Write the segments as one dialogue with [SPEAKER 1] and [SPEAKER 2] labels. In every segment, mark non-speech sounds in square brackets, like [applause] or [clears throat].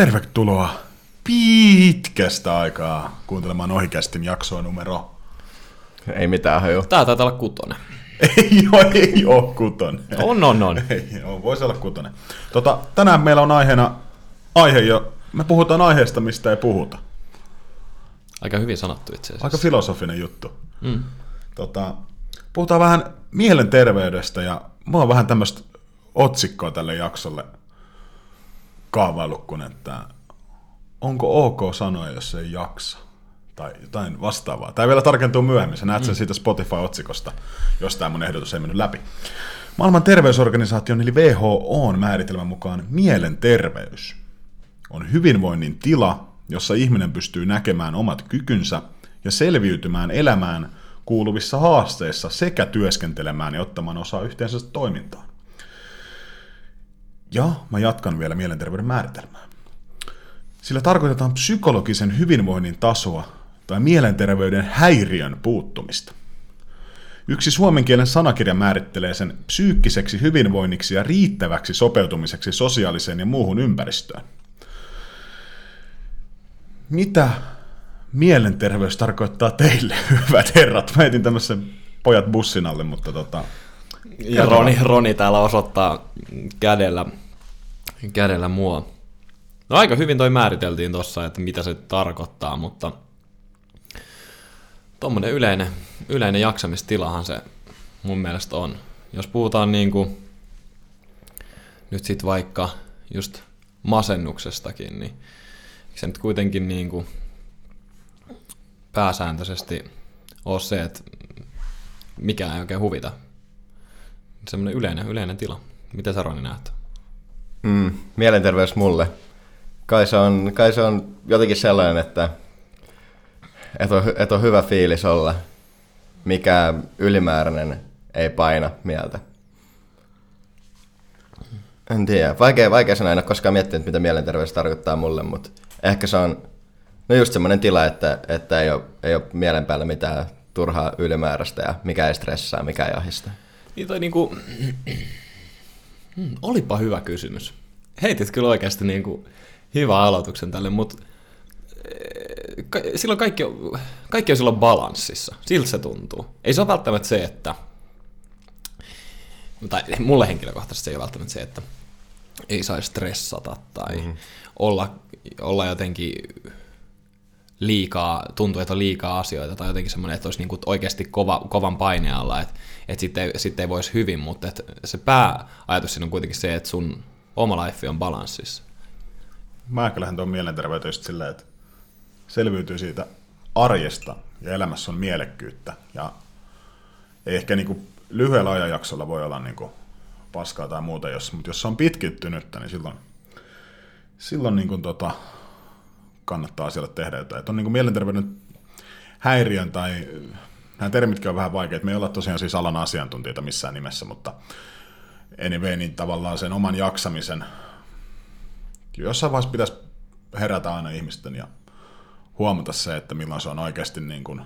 [SPEAKER 1] Tervetuloa pitkästä aikaa kuuntelemaan Ohikästin jaksoa numero.
[SPEAKER 2] Ei mitään haju.
[SPEAKER 3] Tää taitaa olla kutonen. [laughs]
[SPEAKER 1] Ei ole, ei ole kutonen.
[SPEAKER 3] On, on, on. [laughs]
[SPEAKER 1] Ei ole, voisi olla kutonen. Tota, tänään meillä on aiheena aihe, jo, me puhutaan aiheesta, mistä ei puhuta.
[SPEAKER 3] Aika hyvin sanottu itse asiassa.
[SPEAKER 1] Aika filosofinen juttu.
[SPEAKER 3] Mm.
[SPEAKER 1] Tota, puhutaan vähän mielenterveydestä ja mulla on vähän tämmöistä otsikkoa tälle jaksolle kaavaillut, kun että onko ok sanoa, jos ei jaksa? Tai jotain vastaavaa. Tämä vielä tarkentuu myöhemmin. Sä näet sen siitä Spotify-otsikosta, jos tämä mun ehdotus ei mennyt läpi. Maailman terveysorganisaation eli WHOn määritelmän mukaan mielenterveys on hyvinvoinnin tila, jossa ihminen pystyy näkemään omat kykynsä ja selviytymään elämään kuuluvissa haasteissa sekä työskentelemään ja ottamaan osaa yhteisöstä toimintaan. Ja mä jatkan vielä mielenterveyden määritelmää. Sillä tarkoitetaan psykologisen hyvinvoinnin tasoa tai mielenterveyden häiriön puuttumista. Yksi suomen kielen sanakirja määrittelee sen psyykkiseksi hyvinvoinniksi ja riittäväksi sopeutumiseksi sosiaaliseen ja muuhun ympäristöön. Mitä mielenterveys tarkoittaa teille, [laughs] hyvät herrat? Mä etin tämmöisen pojat bussin alle, mutta tota...
[SPEAKER 3] Ja Roni, Roni täällä osoittaa kädellä, kädellä mua. No aika hyvin toi määriteltiin tossa, että mitä se tarkoittaa, mutta tuommoinen yleinen, yleinen jaksamistilahan se mun mielestä on. Jos puhutaan niinku nyt sit vaikka just masennuksestakin, niin se nyt kuitenkin niinku pääsääntöisesti ole se, että mikään ei oikein huvita. Semmoinen yleinen, yleinen tila. Mitä sä Roni näet?
[SPEAKER 2] Mm, mielenterveys mulle. Kai se, on, kai se on jotenkin sellainen, että et on, et on hyvä fiilis olla. Mikä ylimääräinen ei paina mieltä. En tiedä. Vaikea, vaikea sanoa, en ole koskaan miettinyt, mitä mielenterveys tarkoittaa mulle, mutta ehkä se on no just semmoinen tila, että, että ei, ole, ei ole mielen päällä mitään turhaa ylimääräistä ja mikä ei stressaa, mikä ei ahista.
[SPEAKER 3] Niin toi niinku... Hmm, olipa hyvä kysymys. Heitit kyllä oikeasti niinku hyvä aloituksen tälle, mutta silloin kaikki on, kaikki on silloin balanssissa. Siltä se tuntuu. Ei se ole välttämättä se, että... Tai mulle henkilökohtaisesti se ei ole välttämättä se, että ei saisi stressata tai mm-hmm. olla, olla jotenkin liikaa, tuntuu, että on liikaa asioita, tai jotenkin semmoinen, että olisi niin kuin oikeasti kova, kovan paineen alla, että, että sitten, sitten ei voisi hyvin, mutta että se pääajatus siinä on kuitenkin se, että sun oma life on balanssissa.
[SPEAKER 1] Mä lähden tuon mielenterveyteen silleen, että selviytyy siitä arjesta ja elämässä on mielekkyyttä. Ja ei ehkä niin kuin lyhyellä ajanjaksolla voi olla niin kuin paskaa tai muuta, jos, mutta jos se on pitkittynyttä, niin silloin, silloin niin kuin tota, kannattaa asialle tehdä jotain. Että on niin kuin mielenterveyden häiriön tai nämä termitkin on vähän vaikeita. Me ei olla tosiaan siis alan asiantuntijoita missään nimessä, mutta anyway, niin tavallaan sen oman jaksamisen, jossain vaiheessa pitäisi herätä aina ihmisten ja huomata se, että milloin se on oikeasti niin kuin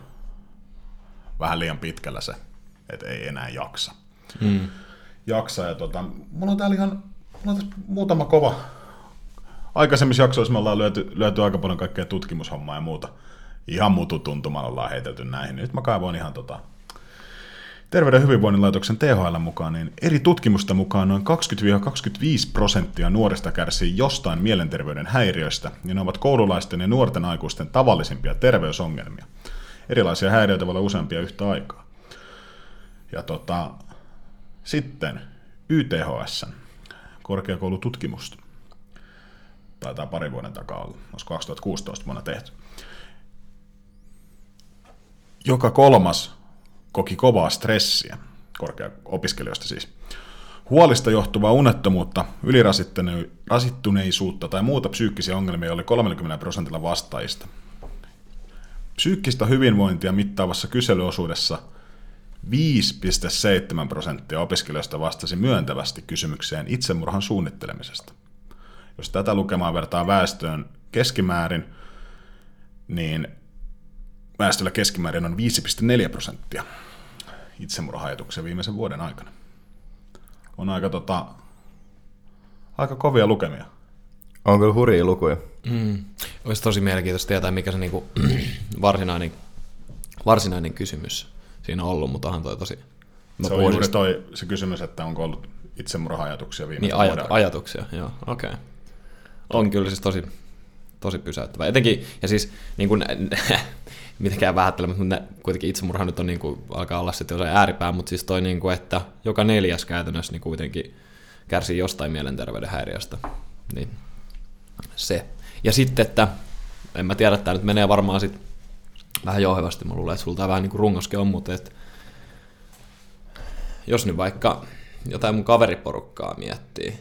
[SPEAKER 1] vähän liian pitkällä se, että ei enää jaksa. Mm. Jaksa ja tota, mulla on täällä ihan mulla on tässä muutama kova. Aikaisemmissa jaksoissa me ollaan lyöty, lyöty aika paljon kaikkea tutkimushommaa ja muuta. Ihan mututuntumalla ollaan heitelty näihin. Nyt mä kaivoin ihan tota, Terveyden hyvinvoinnin laitoksen THL mukaan, niin eri tutkimusta mukaan noin 20-25 prosenttia nuorista kärsii jostain mielenterveyden häiriöistä, ja ne ovat koululaisten ja nuorten aikuisten tavallisimpia terveysongelmia. Erilaisia häiriöitä voi olla useampia yhtä aikaa. Ja tota, sitten YTHS, korkeakoulututkimusta, taitaa pari vuoden takaa olla, olisi 2016 vuonna tehty. Joka kolmas koki kovaa stressiä, korkea-opiskelijoista siis. Huolista johtuvaa unettomuutta, ylirasittuneisuutta tai muuta psyykkisiä ongelmia oli 30 prosentilla vastaajista. Psyykkistä hyvinvointia mittaavassa kyselyosuudessa 5,7 prosenttia opiskelijoista vastasi myöntävästi kysymykseen itsemurhan suunnittelemisesta. Jos tätä lukemaa vertaa väestöön keskimäärin, niin väestöllä keskimäärin on 5,4 prosenttia itsemurhaajatuksia viimeisen vuoden aikana. On aika, tota, aika kovia lukemia.
[SPEAKER 2] On kyllä hurjia lukuja.
[SPEAKER 3] Mm. Olisi tosi mielenkiintoista tietää, mikä se niinku [clears throat] varsinainen, varsinainen kysymys siinä on ollut, mutta onhan toi tosi... Mä
[SPEAKER 1] Se on juuri toi, se kysymys, että onko ollut itsemurha-ajatuksia viime
[SPEAKER 3] Niin, ajat, ajatuksia, joo, okei. Okay. On kyllä siis tosi, tosi pysäyttävä. Etenkin, ja siis niin kuin, [laughs] mitenkään vähättelemättä, mutta ne, kuitenkin itsemurha nyt on niin kuin, alkaa olla sitten jossain ääripää, mutta siis toi, niin kuin, että joka neljäs käytännössä niin kuitenkin kärsii jostain mielenterveyden häiriöstä. Niin se. Ja sitten, että en mä tiedä, tämä nyt menee varmaan sitten vähän jouhevasti, mä luulen, että sulta vähän niin kuin on, mutta että jos nyt vaikka jotain mun kaveriporukkaa miettii,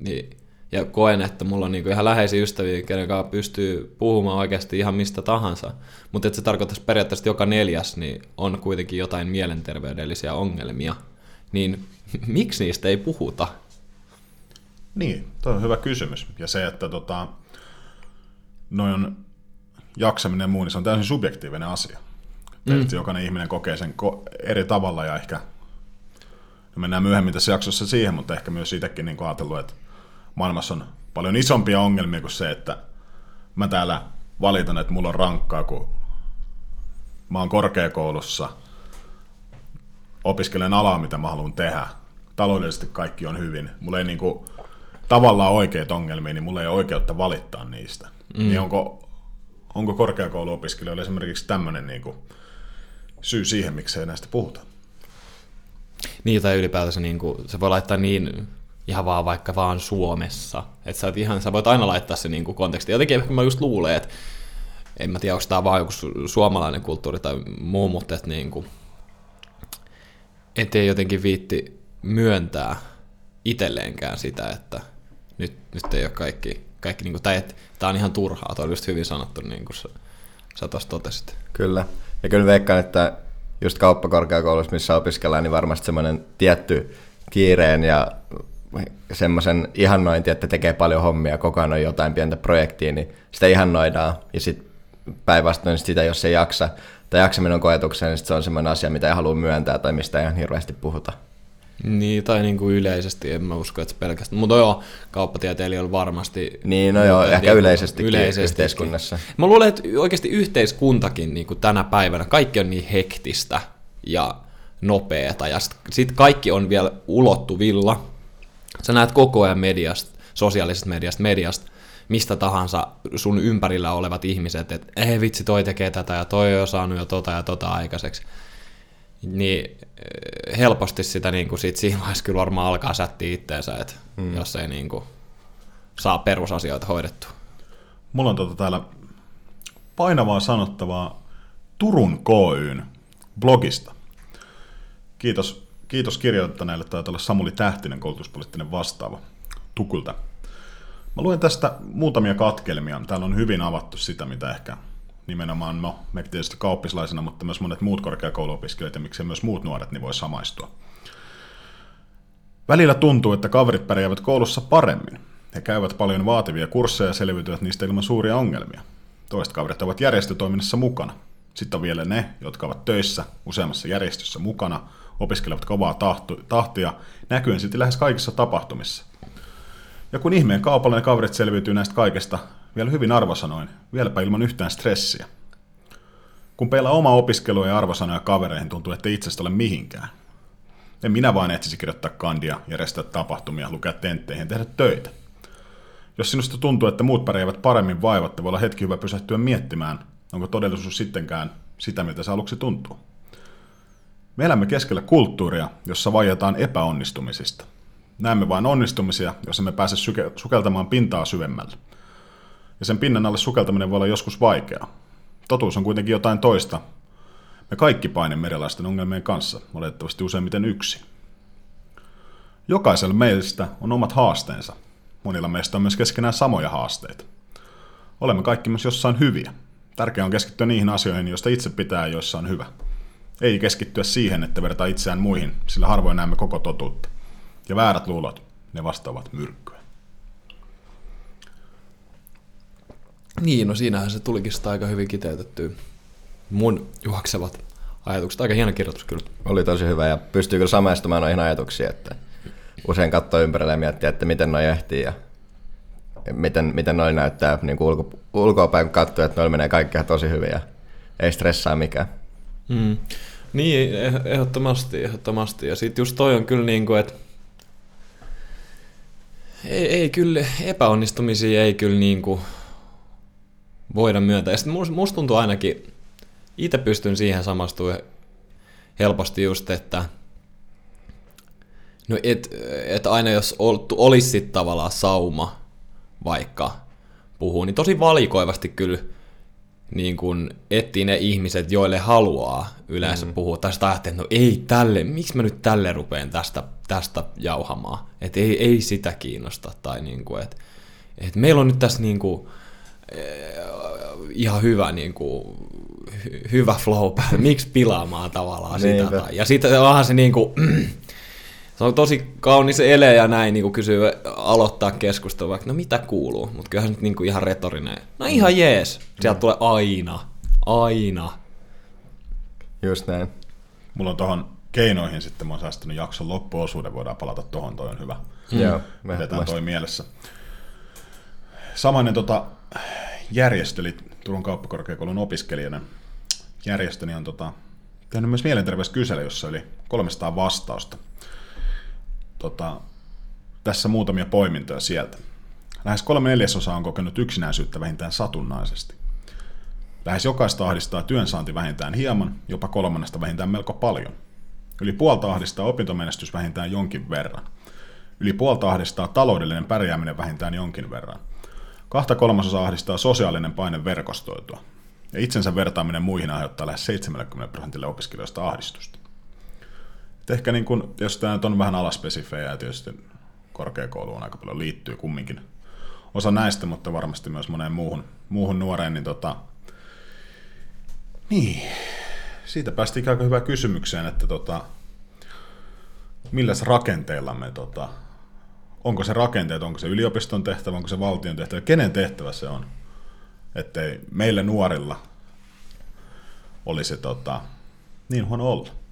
[SPEAKER 3] niin, ja koen, että mulla on niinku ihan läheisiä ystäviä, kenen kanssa pystyy puhumaan oikeasti ihan mistä tahansa, mutta se tarkoittaisi periaatteessa, että joka neljäs niin on kuitenkin jotain mielenterveydellisiä ongelmia, niin [laughs] miksi niistä ei puhuta?
[SPEAKER 1] Niin, toi on hyvä kysymys. Ja se, että tota, noin on jaksaminen ja muu, niin se on täysin subjektiivinen asia. Mm. Jokainen ihminen kokee sen ko- eri tavalla ja ehkä, no mennään myöhemmin tässä jaksossa siihen, mutta ehkä myös itsekin niin ajatellut, että maailmassa on paljon isompia ongelmia kuin se, että mä täällä valitan, että mulla on rankkaa, kun mä oon korkeakoulussa, opiskelen alaa, mitä mä haluan tehdä. Taloudellisesti kaikki on hyvin. Mulla ei niinku, tavallaan oikeita ongelmia, niin mulla ei ole oikeutta valittaa niistä. Mm. Niin onko, onko korkeakouluopiskelijoilla esimerkiksi tämmöinen niinku syy siihen, miksei näistä puhuta?
[SPEAKER 3] Niin, tai ylipäätänsä niin kuin, se voi laittaa niin ihan vaan vaikka vaan Suomessa. Että sä, ihan, sä voit aina laittaa se niin kuin konteksti. Jotenkin ehkä mä just luulen, että en mä tiedä, onko tämä vaan joku su- suomalainen kulttuuri tai muu, mutta että niin kuin, ettei jotenkin viitti myöntää itselleenkään sitä, että nyt, nyt ei ole kaikki, kaikki niin kuin, tai että tämä on ihan turhaa, toi oli just hyvin sanottu, niin kuin sä, sä tuossa totesit.
[SPEAKER 2] Kyllä. Ja kyllä veikkaan, että just kauppakorkeakoulussa, missä opiskellaan, niin varmasti semmoinen tietty kiireen ja semmoisen ihannointi, että tekee paljon hommia, koko ajan on jotain pientä projektia, niin sitä ihannoidaan. Ja sitten päinvastoin sitä, jos ei jaksa, tai jaksaminen on koetuksena, niin sit se on semmoinen asia, mitä ei halua myöntää tai mistä ei ihan hirveästi puhuta.
[SPEAKER 3] Niin, tai niin kuin yleisesti, en mä usko, että se pelkästään. Mutta joo, kauppatieteilijöillä varmasti.
[SPEAKER 2] Niin, no joo, ehkä
[SPEAKER 3] niin,
[SPEAKER 2] yleisestikin
[SPEAKER 3] yleisestikin.
[SPEAKER 2] yhteiskunnassa.
[SPEAKER 3] Mä luulen, että oikeasti yhteiskuntakin niin kuin tänä päivänä, kaikki on niin hektistä ja nopeeta, ja sitten sit kaikki on vielä ulottuvilla. Sä näet koko ajan mediasta, sosiaalisesta mediasta, mediasta, mistä tahansa sun ympärillä olevat ihmiset, että ei vitsi, toi tekee tätä ja toi on saanut jo tota ja tota aikaiseksi. Niin eh, helposti sitä niin kuin siitä siinä vaiheessa kyllä varmaan alkaa sättiä itteensä, että mm. jos ei niin kuin saa perusasioita hoidettua.
[SPEAKER 1] Mulla on tota täällä painavaa sanottavaa Turun KYn blogista. Kiitos, kiitos kirjoittaneelle, taitaa olla Samuli Tähtinen, koulutuspoliittinen vastaava Tukulta. Mä luen tästä muutamia katkelmia. Täällä on hyvin avattu sitä, mitä ehkä nimenomaan no, me tietysti kauppislaisena, mutta myös monet muut korkeakouluopiskelijat ja miksei myös muut nuoret, niin voi samaistua. Välillä tuntuu, että kaverit pärjäävät koulussa paremmin. He käyvät paljon vaativia kursseja ja selviytyvät niistä ilman suuria ongelmia. Toiset kaverit ovat järjestötoiminnassa mukana. Sitten on vielä ne, jotka ovat töissä useammassa järjestössä mukana, opiskelevat kovaa tahtia, näkyen sitten lähes kaikissa tapahtumissa. Ja kun ihmeen kaupalla ne kaverit selviytyy näistä kaikesta vielä hyvin arvosanoin, vieläpä ilman yhtään stressiä. Kun peilaa oma opiskelua ja arvosanoja kavereihin, tuntuu, että itsestä ole mihinkään. En minä vain etsisi kirjoittaa kandia, järjestää tapahtumia, lukea tentteihin tehdä töitä. Jos sinusta tuntuu, että muut pärjäävät paremmin vaivatta, voi olla hetki hyvä pysähtyä miettimään, onko todellisuus sittenkään sitä, miltä se aluksi tuntuu. Me elämme keskellä kulttuuria, jossa vaietaan epäonnistumisista. Näemme vain onnistumisia, jos emme pääse syke- sukeltamaan pintaa syvemmälle. Ja sen pinnan alle sukeltaminen voi olla joskus vaikeaa. Totuus on kuitenkin jotain toista. Me kaikki painemme erilaisten ongelmien kanssa, oletettavasti useimmiten yksi. Jokaisella meistä on omat haasteensa. Monilla meistä on myös keskenään samoja haasteita. Olemme kaikki myös jossain hyviä. Tärkeää on keskittyä niihin asioihin, joista itse pitää ja joissa on hyvä. Ei keskittyä siihen, että vertaa itseään muihin, sillä harvoin näemme koko totuutta. Ja väärät luulot, ne vastaavat myrkkyä.
[SPEAKER 3] Niin, no siinähän se tulikin sitä aika hyvin kiteytettyä. Mun juoksevat ajatukset. Aika hieno kirjoitus kyllä.
[SPEAKER 2] Oli tosi hyvä ja pystyy kyllä samaistumaan noihin ajatuksiin, että usein katsoo ympärille ja miettii, että miten noi ehtii ja miten, miten noin näyttää niin kuin ulko, ulkoapäin, kun katsoo, että noilla menee kaikkea tosi hyvin ja ei stressaa mikään.
[SPEAKER 3] Mm. Niin, eh- ehdottomasti, ehdottomasti. Ja sitten just toi on kyllä niin kuin, että ei, ei kyllä, epäonnistumisia ei kyllä niin kuin voida myöntää. Ja sitten musta must tuntuu ainakin, itse pystyn siihen samastumaan helposti just, että no et, et aina jos ol, olisi sit tavallaan sauma vaikka puhuu, niin tosi valikoivasti kyllä niin kun etsii ne ihmiset, joille haluaa yleensä mm. puhua, tai sitä ajattelee, että no ei tälle, miksi mä nyt tälle rupeen tästä, tästä jauhamaan, että ei, ei sitä kiinnosta, tai niin kuin, että, että meillä on nyt tässä niin kuin, ihan hyvä, niin kuin, hy- hyvä flow päällä, miksi pilaamaan tavallaan sitä, tai, ja sitten onhan se niin kuin, se on tosi kaunis ele ja näin niin kysyy, aloittaa keskustelua, vaikka no mitä kuuluu, mutta kyllähän se nyt niin kuin ihan retorinen. No ihan jees, sieltä tulee aina, aina.
[SPEAKER 2] Just näin.
[SPEAKER 1] Mulla on tuohon keinoihin sitten, mä oon säästänyt jakson loppuosuuden, voidaan palata tuohon, toi on hyvä.
[SPEAKER 2] Mm. Joo,
[SPEAKER 1] Pidetään toi mielessä. Samainen tota, järjestö, eli Turun kauppakorkeakoulun opiskelijana järjestöni on tota, tehnyt myös mielenterveyskysely, jossa oli 300 vastausta. Tota, tässä muutamia poimintoja sieltä. Lähes kolme neljäsosaa on kokenut yksinäisyyttä vähintään satunnaisesti. Lähes jokaista ahdistaa työnsaanti vähintään hieman, jopa kolmannesta vähintään melko paljon. Yli puolta ahdistaa opintomenestys vähintään jonkin verran. Yli puolta ahdistaa taloudellinen pärjääminen vähintään jonkin verran. Kahta kolmasosaa ahdistaa sosiaalinen paine verkostoitua. Ja itsensä vertaaminen muihin aiheuttaa lähes 70 prosentille opiskelijoista ahdistusta. Ehkä niin kun, jos tämä on vähän alaspesifejä ja tietysti korkeakouluun aika paljon liittyy kumminkin osa näistä, mutta varmasti myös moneen muuhun, muuhun nuoreen, niin tota, niin, siitä päästiin aika hyvään kysymykseen, että tota, milläs rakenteilla me, tota, onko se rakenteet, onko se yliopiston tehtävä, onko se valtion tehtävä, kenen tehtävä se on, ettei meille nuorilla olisi tota, niin huono olla.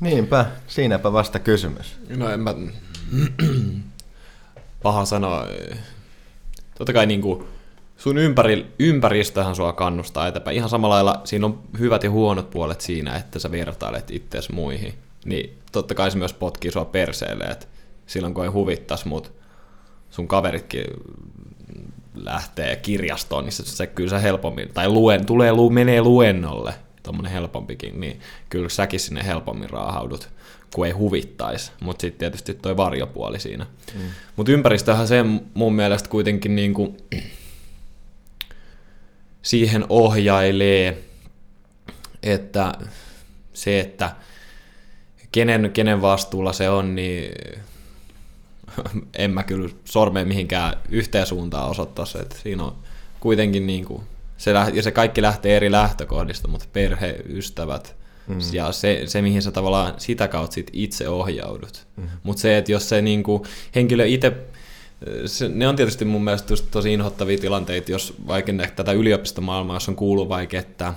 [SPEAKER 2] Niinpä, siinäpä vasta kysymys.
[SPEAKER 3] No en mä... Paha sanoa. Totta kai niinku sun ympäri, ympäristöhän sua kannustaa eteenpäin. Ihan samalla lailla siinä on hyvät ja huonot puolet siinä, että sä vertailet itseäsi muihin. Niin totta kai se myös potkii sua perseelle, että silloin kun ei huvittas, mut sun kaveritkin lähtee kirjastoon, niin se, se kyllä sä helpommin, tai luen, tulee, menee luennolle, tommonen helpompikin, niin kyllä säkin sinne helpommin raahaudut, kun ei huvittaisi. Mutta sitten tietysti toi varjopuoli siinä. Mm. Mutta ympäristöhän se mun mielestä kuitenkin niinku siihen ohjailee, että se, että kenen, kenen vastuulla se on, niin en mä kyllä sormeen mihinkään yhteen suuntaan osoittaisi, että siinä on kuitenkin niin kuin, se, läht- ja se kaikki lähtee eri lähtökohdista, mutta perhe, ystävät, mm. ja se, se, mihin sä tavallaan sitä kautta sit itse ohjaudut. Mm. Mutta se, että jos se niin kuin, henkilö itse, se, ne on tietysti mun mielestä tosi inhottavia tilanteita, jos vaikka tätä yliopistomaailmaa, jos on kuullut vaikka, että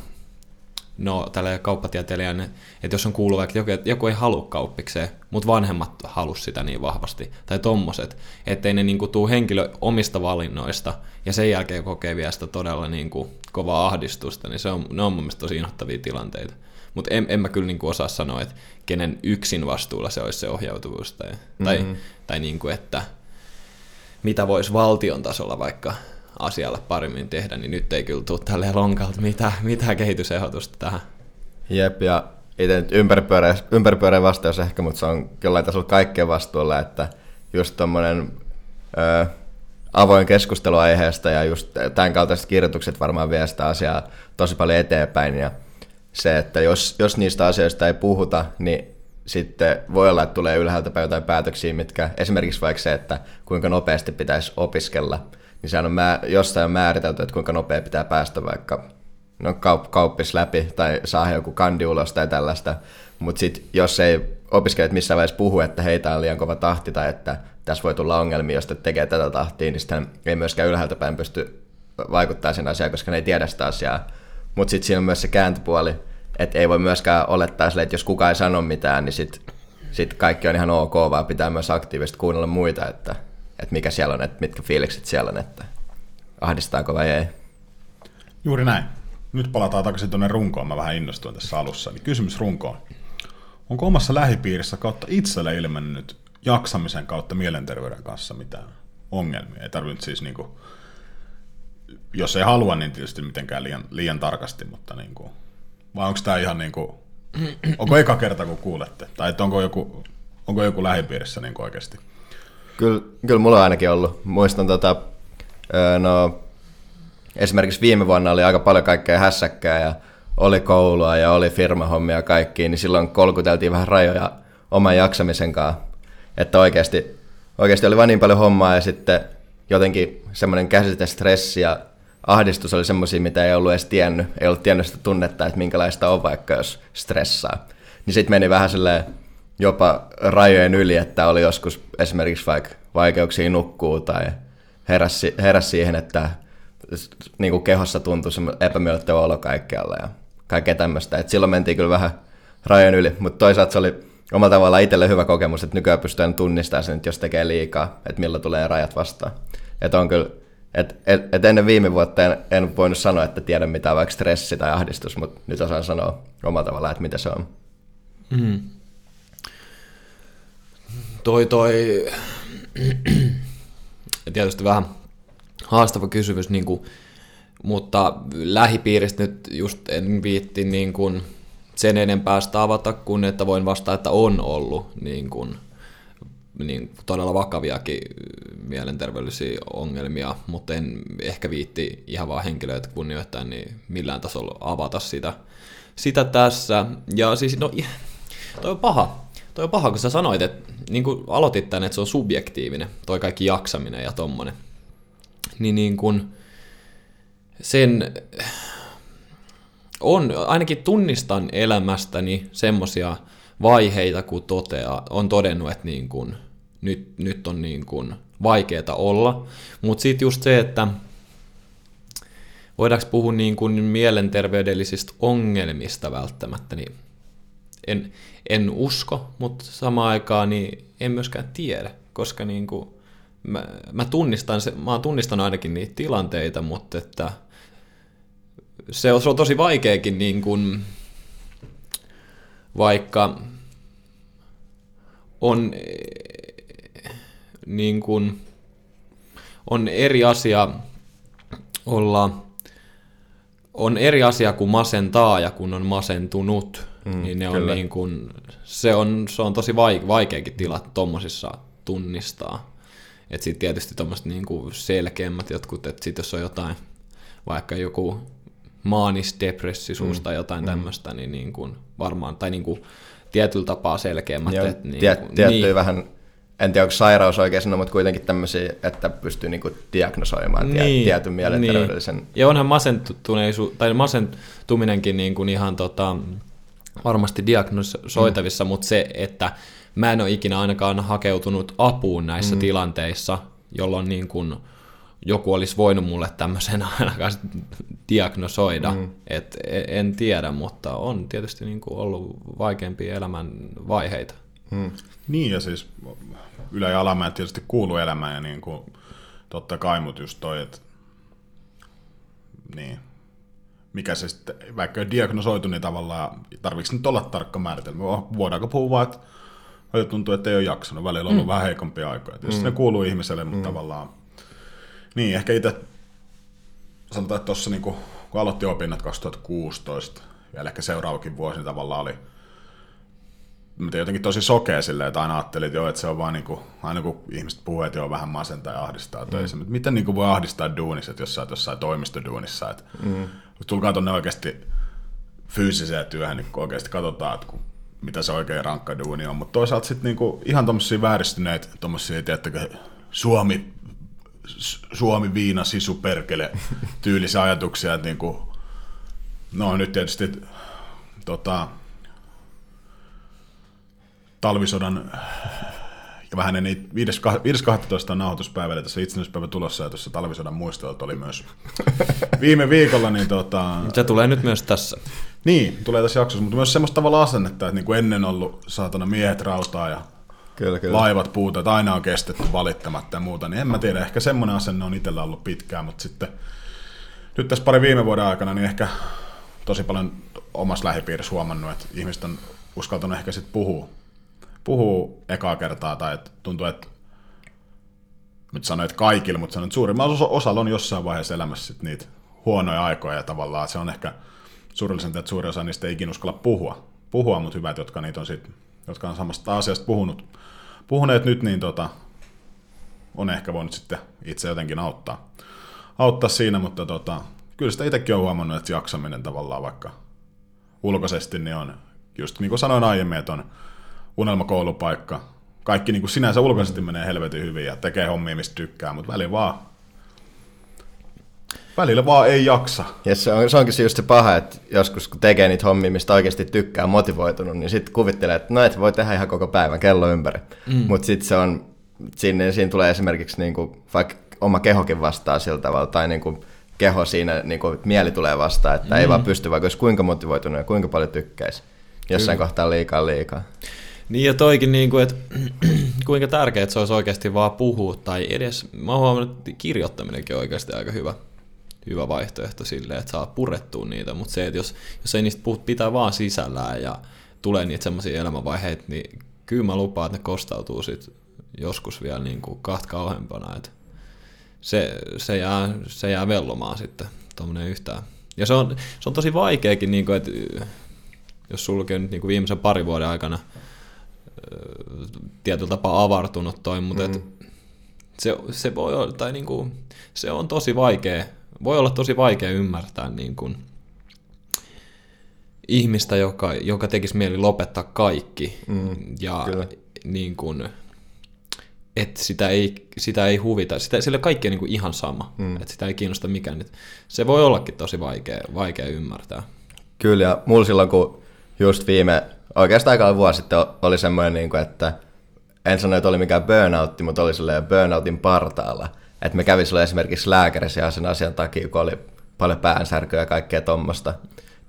[SPEAKER 3] no tällä kauppatieteilijän, että jos on kuullut vaikka joku, että joku ei halua kauppikseen, mutta vanhemmat halus sitä niin vahvasti, tai tommoset, ettei ne niinku tuu henkilö omista valinnoista, ja sen jälkeen kokee vielä sitä todella niinku kovaa ahdistusta, niin se on, ne on mun mielestä tosi inhottavia tilanteita. Mutta en, en mä kyllä niinku osaa sanoa, että kenen yksin vastuulla se olisi se ohjautuvuus, tai, mm-hmm. tai, tai niinku, että mitä voisi valtion tasolla vaikka asialle paremmin tehdä, niin nyt ei kyllä tule tälleen lonkalta mitään, mitään kehitysehdotusta tähän.
[SPEAKER 2] Jep, ja itse nyt ympäripyöreä, vastaus ehkä, mutta se on jollain tasolla kaikkeen vastuulla, että just tommonen ö, avoin keskustelu aiheesta ja just tämän kaltaiset kirjoitukset varmaan vie sitä asiaa tosi paljon eteenpäin ja se, että jos, jos niistä asioista ei puhuta, niin sitten voi olla, että tulee ylhäältä päin jotain päätöksiä, mitkä esimerkiksi vaikka se, että kuinka nopeasti pitäisi opiskella, niin sehän on mä, jossain on määritelty, että kuinka nopea pitää päästä vaikka no, kaup- kauppis läpi tai saa joku kandi ulos tai tällaista. Mutta sitten jos ei opiskelijat missään vaiheessa puhu, että heitä on liian kova tahti tai että tässä voi tulla ongelmia, jos te tekee tätä tahtia, niin sitten ei myöskään ylhäältä päin pysty vaikuttaa sen asiaan, koska ne ei tiedä sitä asiaa. Mutta sitten siinä on myös se kääntöpuoli, että ei voi myöskään olettaa sille, että jos kukaan ei sano mitään, niin sitten sit kaikki on ihan ok, vaan pitää myös aktiivisesti kuunnella muita, että että mikä siellä on, että mitkä fiilikset siellä on, että ahdistaako vai ei.
[SPEAKER 1] Juuri näin. Nyt palataan takaisin tuonne runkoon. Mä vähän innostuin tässä alussa. Niin kysymys runkoon. Onko omassa lähipiirissä kautta itselle ilmennyt jaksamisen kautta mielenterveyden kanssa mitään ongelmia? Ei tarvitse siis niinku, jos ei halua, niin tietysti mitenkään liian, liian tarkasti, mutta niinku, vai onko tämä ihan niinku, onko eka kerta kun kuulette? Tai onko joku, onko joku lähipiirissä niinku oikeasti?
[SPEAKER 2] Kyllä, kyllä mulla on ainakin ollut. Muistan tota, no, esimerkiksi viime vuonna oli aika paljon kaikkea hässäkkää ja oli koulua ja oli firmahommia ja kaikki, niin silloin kolkuteltiin vähän rajoja oman jaksamisen kanssa. Että oikeasti, oikeasti oli vain niin paljon hommaa ja sitten jotenkin semmoinen käsite stressi ja ahdistus oli semmoisia, mitä ei ollut edes tiennyt. Ei ollut tiennyt sitä tunnetta, että minkälaista on vaikka jos stressaa. Niin sitten meni vähän silleen jopa rajojen yli, että oli joskus esimerkiksi vaikka vaikeuksia nukkuu tai heräsi, heräsi siihen, että niin kuin kehossa tuntui epämiellyttävä olo kaikkialla ja kaikkea tämmöistä. Et silloin mentiin kyllä vähän rajojen yli, mutta toisaalta se oli omalla tavallaan itselle hyvä kokemus, että nykyään pystyy tunnistamaan sen, jos tekee liikaa, että milloin tulee rajat vastaan. Että on kyllä, et, et, et ennen viime vuotta en, en voinut sanoa, että tiedän mitä vaikka stressi tai ahdistus, mutta nyt osaan sanoa omalla tavallaan, että mitä se on. Mm.
[SPEAKER 3] Toi toi, [clears throat] tietysti vähän haastava kysymys, niin kuin, mutta lähipiiristä nyt just en viitti niin kuin sen enempää sitä avata, kuin että voin vastata, että on ollut niin kuin, niin todella vakaviakin mielenterveydellisiä ongelmia, mutta en ehkä viitti ihan vaan henkilöitä kunnioittain niin millään tasolla avata sitä, sitä tässä. Ja siis, no, toi on paha. Toi on paha, kun sä sanoit, että niin kuin aloitit tämän, että se on subjektiivinen, toi kaikki jaksaminen ja tommonen niin, niin kun sen on, ainakin tunnistan elämästäni semmoisia vaiheita, kun toteaa, on todennut, että niin kun, nyt, nyt on niin kun vaikeaa olla. Mutta sitten just se, että voidaanko puhua niin kun mielenterveydellisistä ongelmista välttämättä, niin en, en usko, mutta samaan aikaan niin en myöskään tiedä, koska niin kuin mä, mä, tunnistan se, mä oon tunnistanut ainakin niitä tilanteita, mutta että se on, se on tosi vaikeakin niin kuin, vaikka on niin kuin, on eri asia olla on eri asia kuin masentaa ja kun on masentunut, mm, niin ne on niin kuin, se on, se on tosi vaikeakin tila tuommoisissa tunnistaa. Että sitten tietysti tuommoiset niinku selkeämmät jotkut, että sitten jos on jotain, vaikka joku maanisdepressisuus mm. tai jotain mm. tämmöistä, niin, niin kuin varmaan, tai niin kuin tietyllä tapaa selkeämmät.
[SPEAKER 2] Joo,
[SPEAKER 3] että niin
[SPEAKER 2] tiet, tiettyjä niin. vähän, en tiedä onko sairaus oikein sanoa, mutta kuitenkin tämmöisiä, että pystyy niin kuin diagnosoimaan niin, tietyn mielenterveydellisen. Niin.
[SPEAKER 3] Ja onhan masentuneisu, tai masentuminenkin niin kuin ihan tota, varmasti diagnosoitavissa, mm. mutta se, että mä en ole ikinä ainakaan hakeutunut apuun näissä mm. tilanteissa, jolloin niin kuin joku olisi voinut mulle tämmöisen ainakaan diagnosoida. Mm. Et e, en tiedä, mutta on tietysti niin kuin ollut vaikeampia elämän vaiheita.
[SPEAKER 1] Mm. Niin ja siis ylä- ja alamäet tietysti kuuluu elämään ja niin kuin, totta kai, mutta just toi, että niin, mikä se sitten, vaikka on diagnosoitu, niin tavallaan tarvitsetko nyt olla tarkka määritelmä? Voidaanko puhua vaan, että välillä tuntuu, että ei ole jaksanut, välillä on ollut mm. vähän heikompia aikoja. Tietysti mm. ne kuuluu ihmiselle, mutta mm. tavallaan... Niin, ehkä itse sanotaan, että tuossa niin kun aloitti opinnat 2016, ja ehkä seuraavakin vuosi niin tavallaan oli mutta jotenkin tosi sokea silleen, että aina ajattelin, että, joo, että se on vaan niin kuin, aina kun ihmiset puhuu, että joo, vähän masentaa ja ahdistaa mm. töissä, mutta miten niin kuin voi ahdistaa duunissa, että jos sä oot jossain toimistoduunissa, että mm. Tulkaa tuonne oikeasti fyysiseen työhön, niin oikeasti katsotaan, että kun mitä se oikein rankka duuni on, mutta toisaalta sitten niinku ihan tuommoisia vääristyneitä, tuommoisia, tiedättekö, Suomi, Suomi viina sisu perkele tyylisiä ajatuksia, että niinku, no nyt tietysti tota, talvisodan vähän ennen 5.12. on nauhoituspäivällä tässä itsenäisyyspäivä tulossa ja tuossa talvisodan muistelut oli myös [laughs] viime viikolla. Niin tota...
[SPEAKER 3] Se tulee nyt myös tässä.
[SPEAKER 1] Niin, tulee tässä jaksossa, mutta myös semmoista tavalla asennetta, että niin kuin ennen ollut saatana miehet rautaa ja
[SPEAKER 2] Kyllä, kyllä.
[SPEAKER 1] laivat puuta, että aina on kestetty valittamatta ja muuta, niin en mä tiedä, ehkä semmoinen asenne on itsellä ollut pitkään, mutta sitten nyt tässä pari viime vuoden aikana, niin ehkä tosi paljon omassa lähipiirissä huomannut, että ihmiset on uskaltanut ehkä sitten puhua, puhua ekaa kertaa, tai että tuntuu, että nyt sanoin, että kaikille, mutta sanoin, että suurimmalla osa- osalla on jossain vaiheessa elämässä sit niitä huonoja aikoja ja tavallaan se on ehkä surullisinta, että suuri osa niistä ei ikinä uskalla puhua, puhua mutta hyvät, jotka, niitä on sit, jotka on samasta asiasta puhunut, puhuneet nyt, niin tota, on ehkä voinut sitten itse jotenkin auttaa, auttaa siinä, mutta tota, kyllä sitä itsekin on huomannut, että jaksaminen tavallaan vaikka ulkoisesti niin on, just niin kuin sanoin aiemmin, että on unelmakoulupaikka, kaikki niin kuin sinänsä ulkoisesti menee helvetin hyvin ja tekee hommia, mistä tykkää, mutta välillä vaan, välillä vaan ei jaksa.
[SPEAKER 2] Ja se, on, se onkin se just se paha, että joskus kun tekee niitä hommia, mistä oikeasti tykkää, motivoitunut, niin sitten kuvittelee, että no et voi tehdä ihan koko päivän kello ympäri. Mm. Mutta sitten se on, siinä, siinä tulee esimerkiksi niinku, vaikka oma kehokin vastaa sillä tavalla, tai niinku, keho siinä, niinku, että mieli tulee vastaan, että mm. ei vaan pysty, vaikka olisi kuinka motivoitunut ja kuinka paljon tykkäisi. Jossain
[SPEAKER 3] Kyllä.
[SPEAKER 2] kohtaa liikaa liikaa.
[SPEAKER 3] Niin ja toikin, niin [clears throat] kuin, että kuinka tärkeää se olisi oikeasti vaan puhua, tai edes, mä huomannut, että kirjoittaminenkin on oikeasti aika hyvä, hyvä vaihtoehto silleen, että saa purettua niitä, mutta se, että jos, jos ei niistä puhut, pitää vaan sisällään ja tulee niitä semmoisia elämänvaiheita, niin kyllä mä lupaan, että ne kostautuu sit joskus vielä niin kuin kahta kauheampana, että se, se, jää, se jää vellomaan sitten tuommoinen yhtään. Ja se on, se on tosi vaikeakin, niin kuin, että jos sulki on nyt niin kuin viimeisen parin vuoden aikana tietyllä tapaa avartunut toi, mutta mm. et se, se, voi olla, tai niin kuin, se on tosi vaikea, voi olla tosi vaikea ymmärtää niin kuin, ihmistä, joka, joka tekisi mieli lopettaa kaikki
[SPEAKER 2] Mm,
[SPEAKER 3] ja
[SPEAKER 2] kyllä.
[SPEAKER 3] niin kuin, että sitä ei, sitä ei huvita, sitä, sillä kaikki on niin kuin ihan sama, mm. että sitä ei kiinnosta mikään. Et se voi ollakin tosi vaikea, vaikea ymmärtää.
[SPEAKER 2] Kyllä, ja mulla silloin, kun just viime, oikeastaan aika vuosi sitten oli semmoinen, niin kuin, että en sano, että oli mikään burnoutti, mutta oli silleen burnoutin partaalla. Että me kävi silloin esimerkiksi lääkärissä ihan sen asian takia, kun oli paljon päänsärkyä ja kaikkea tommosta.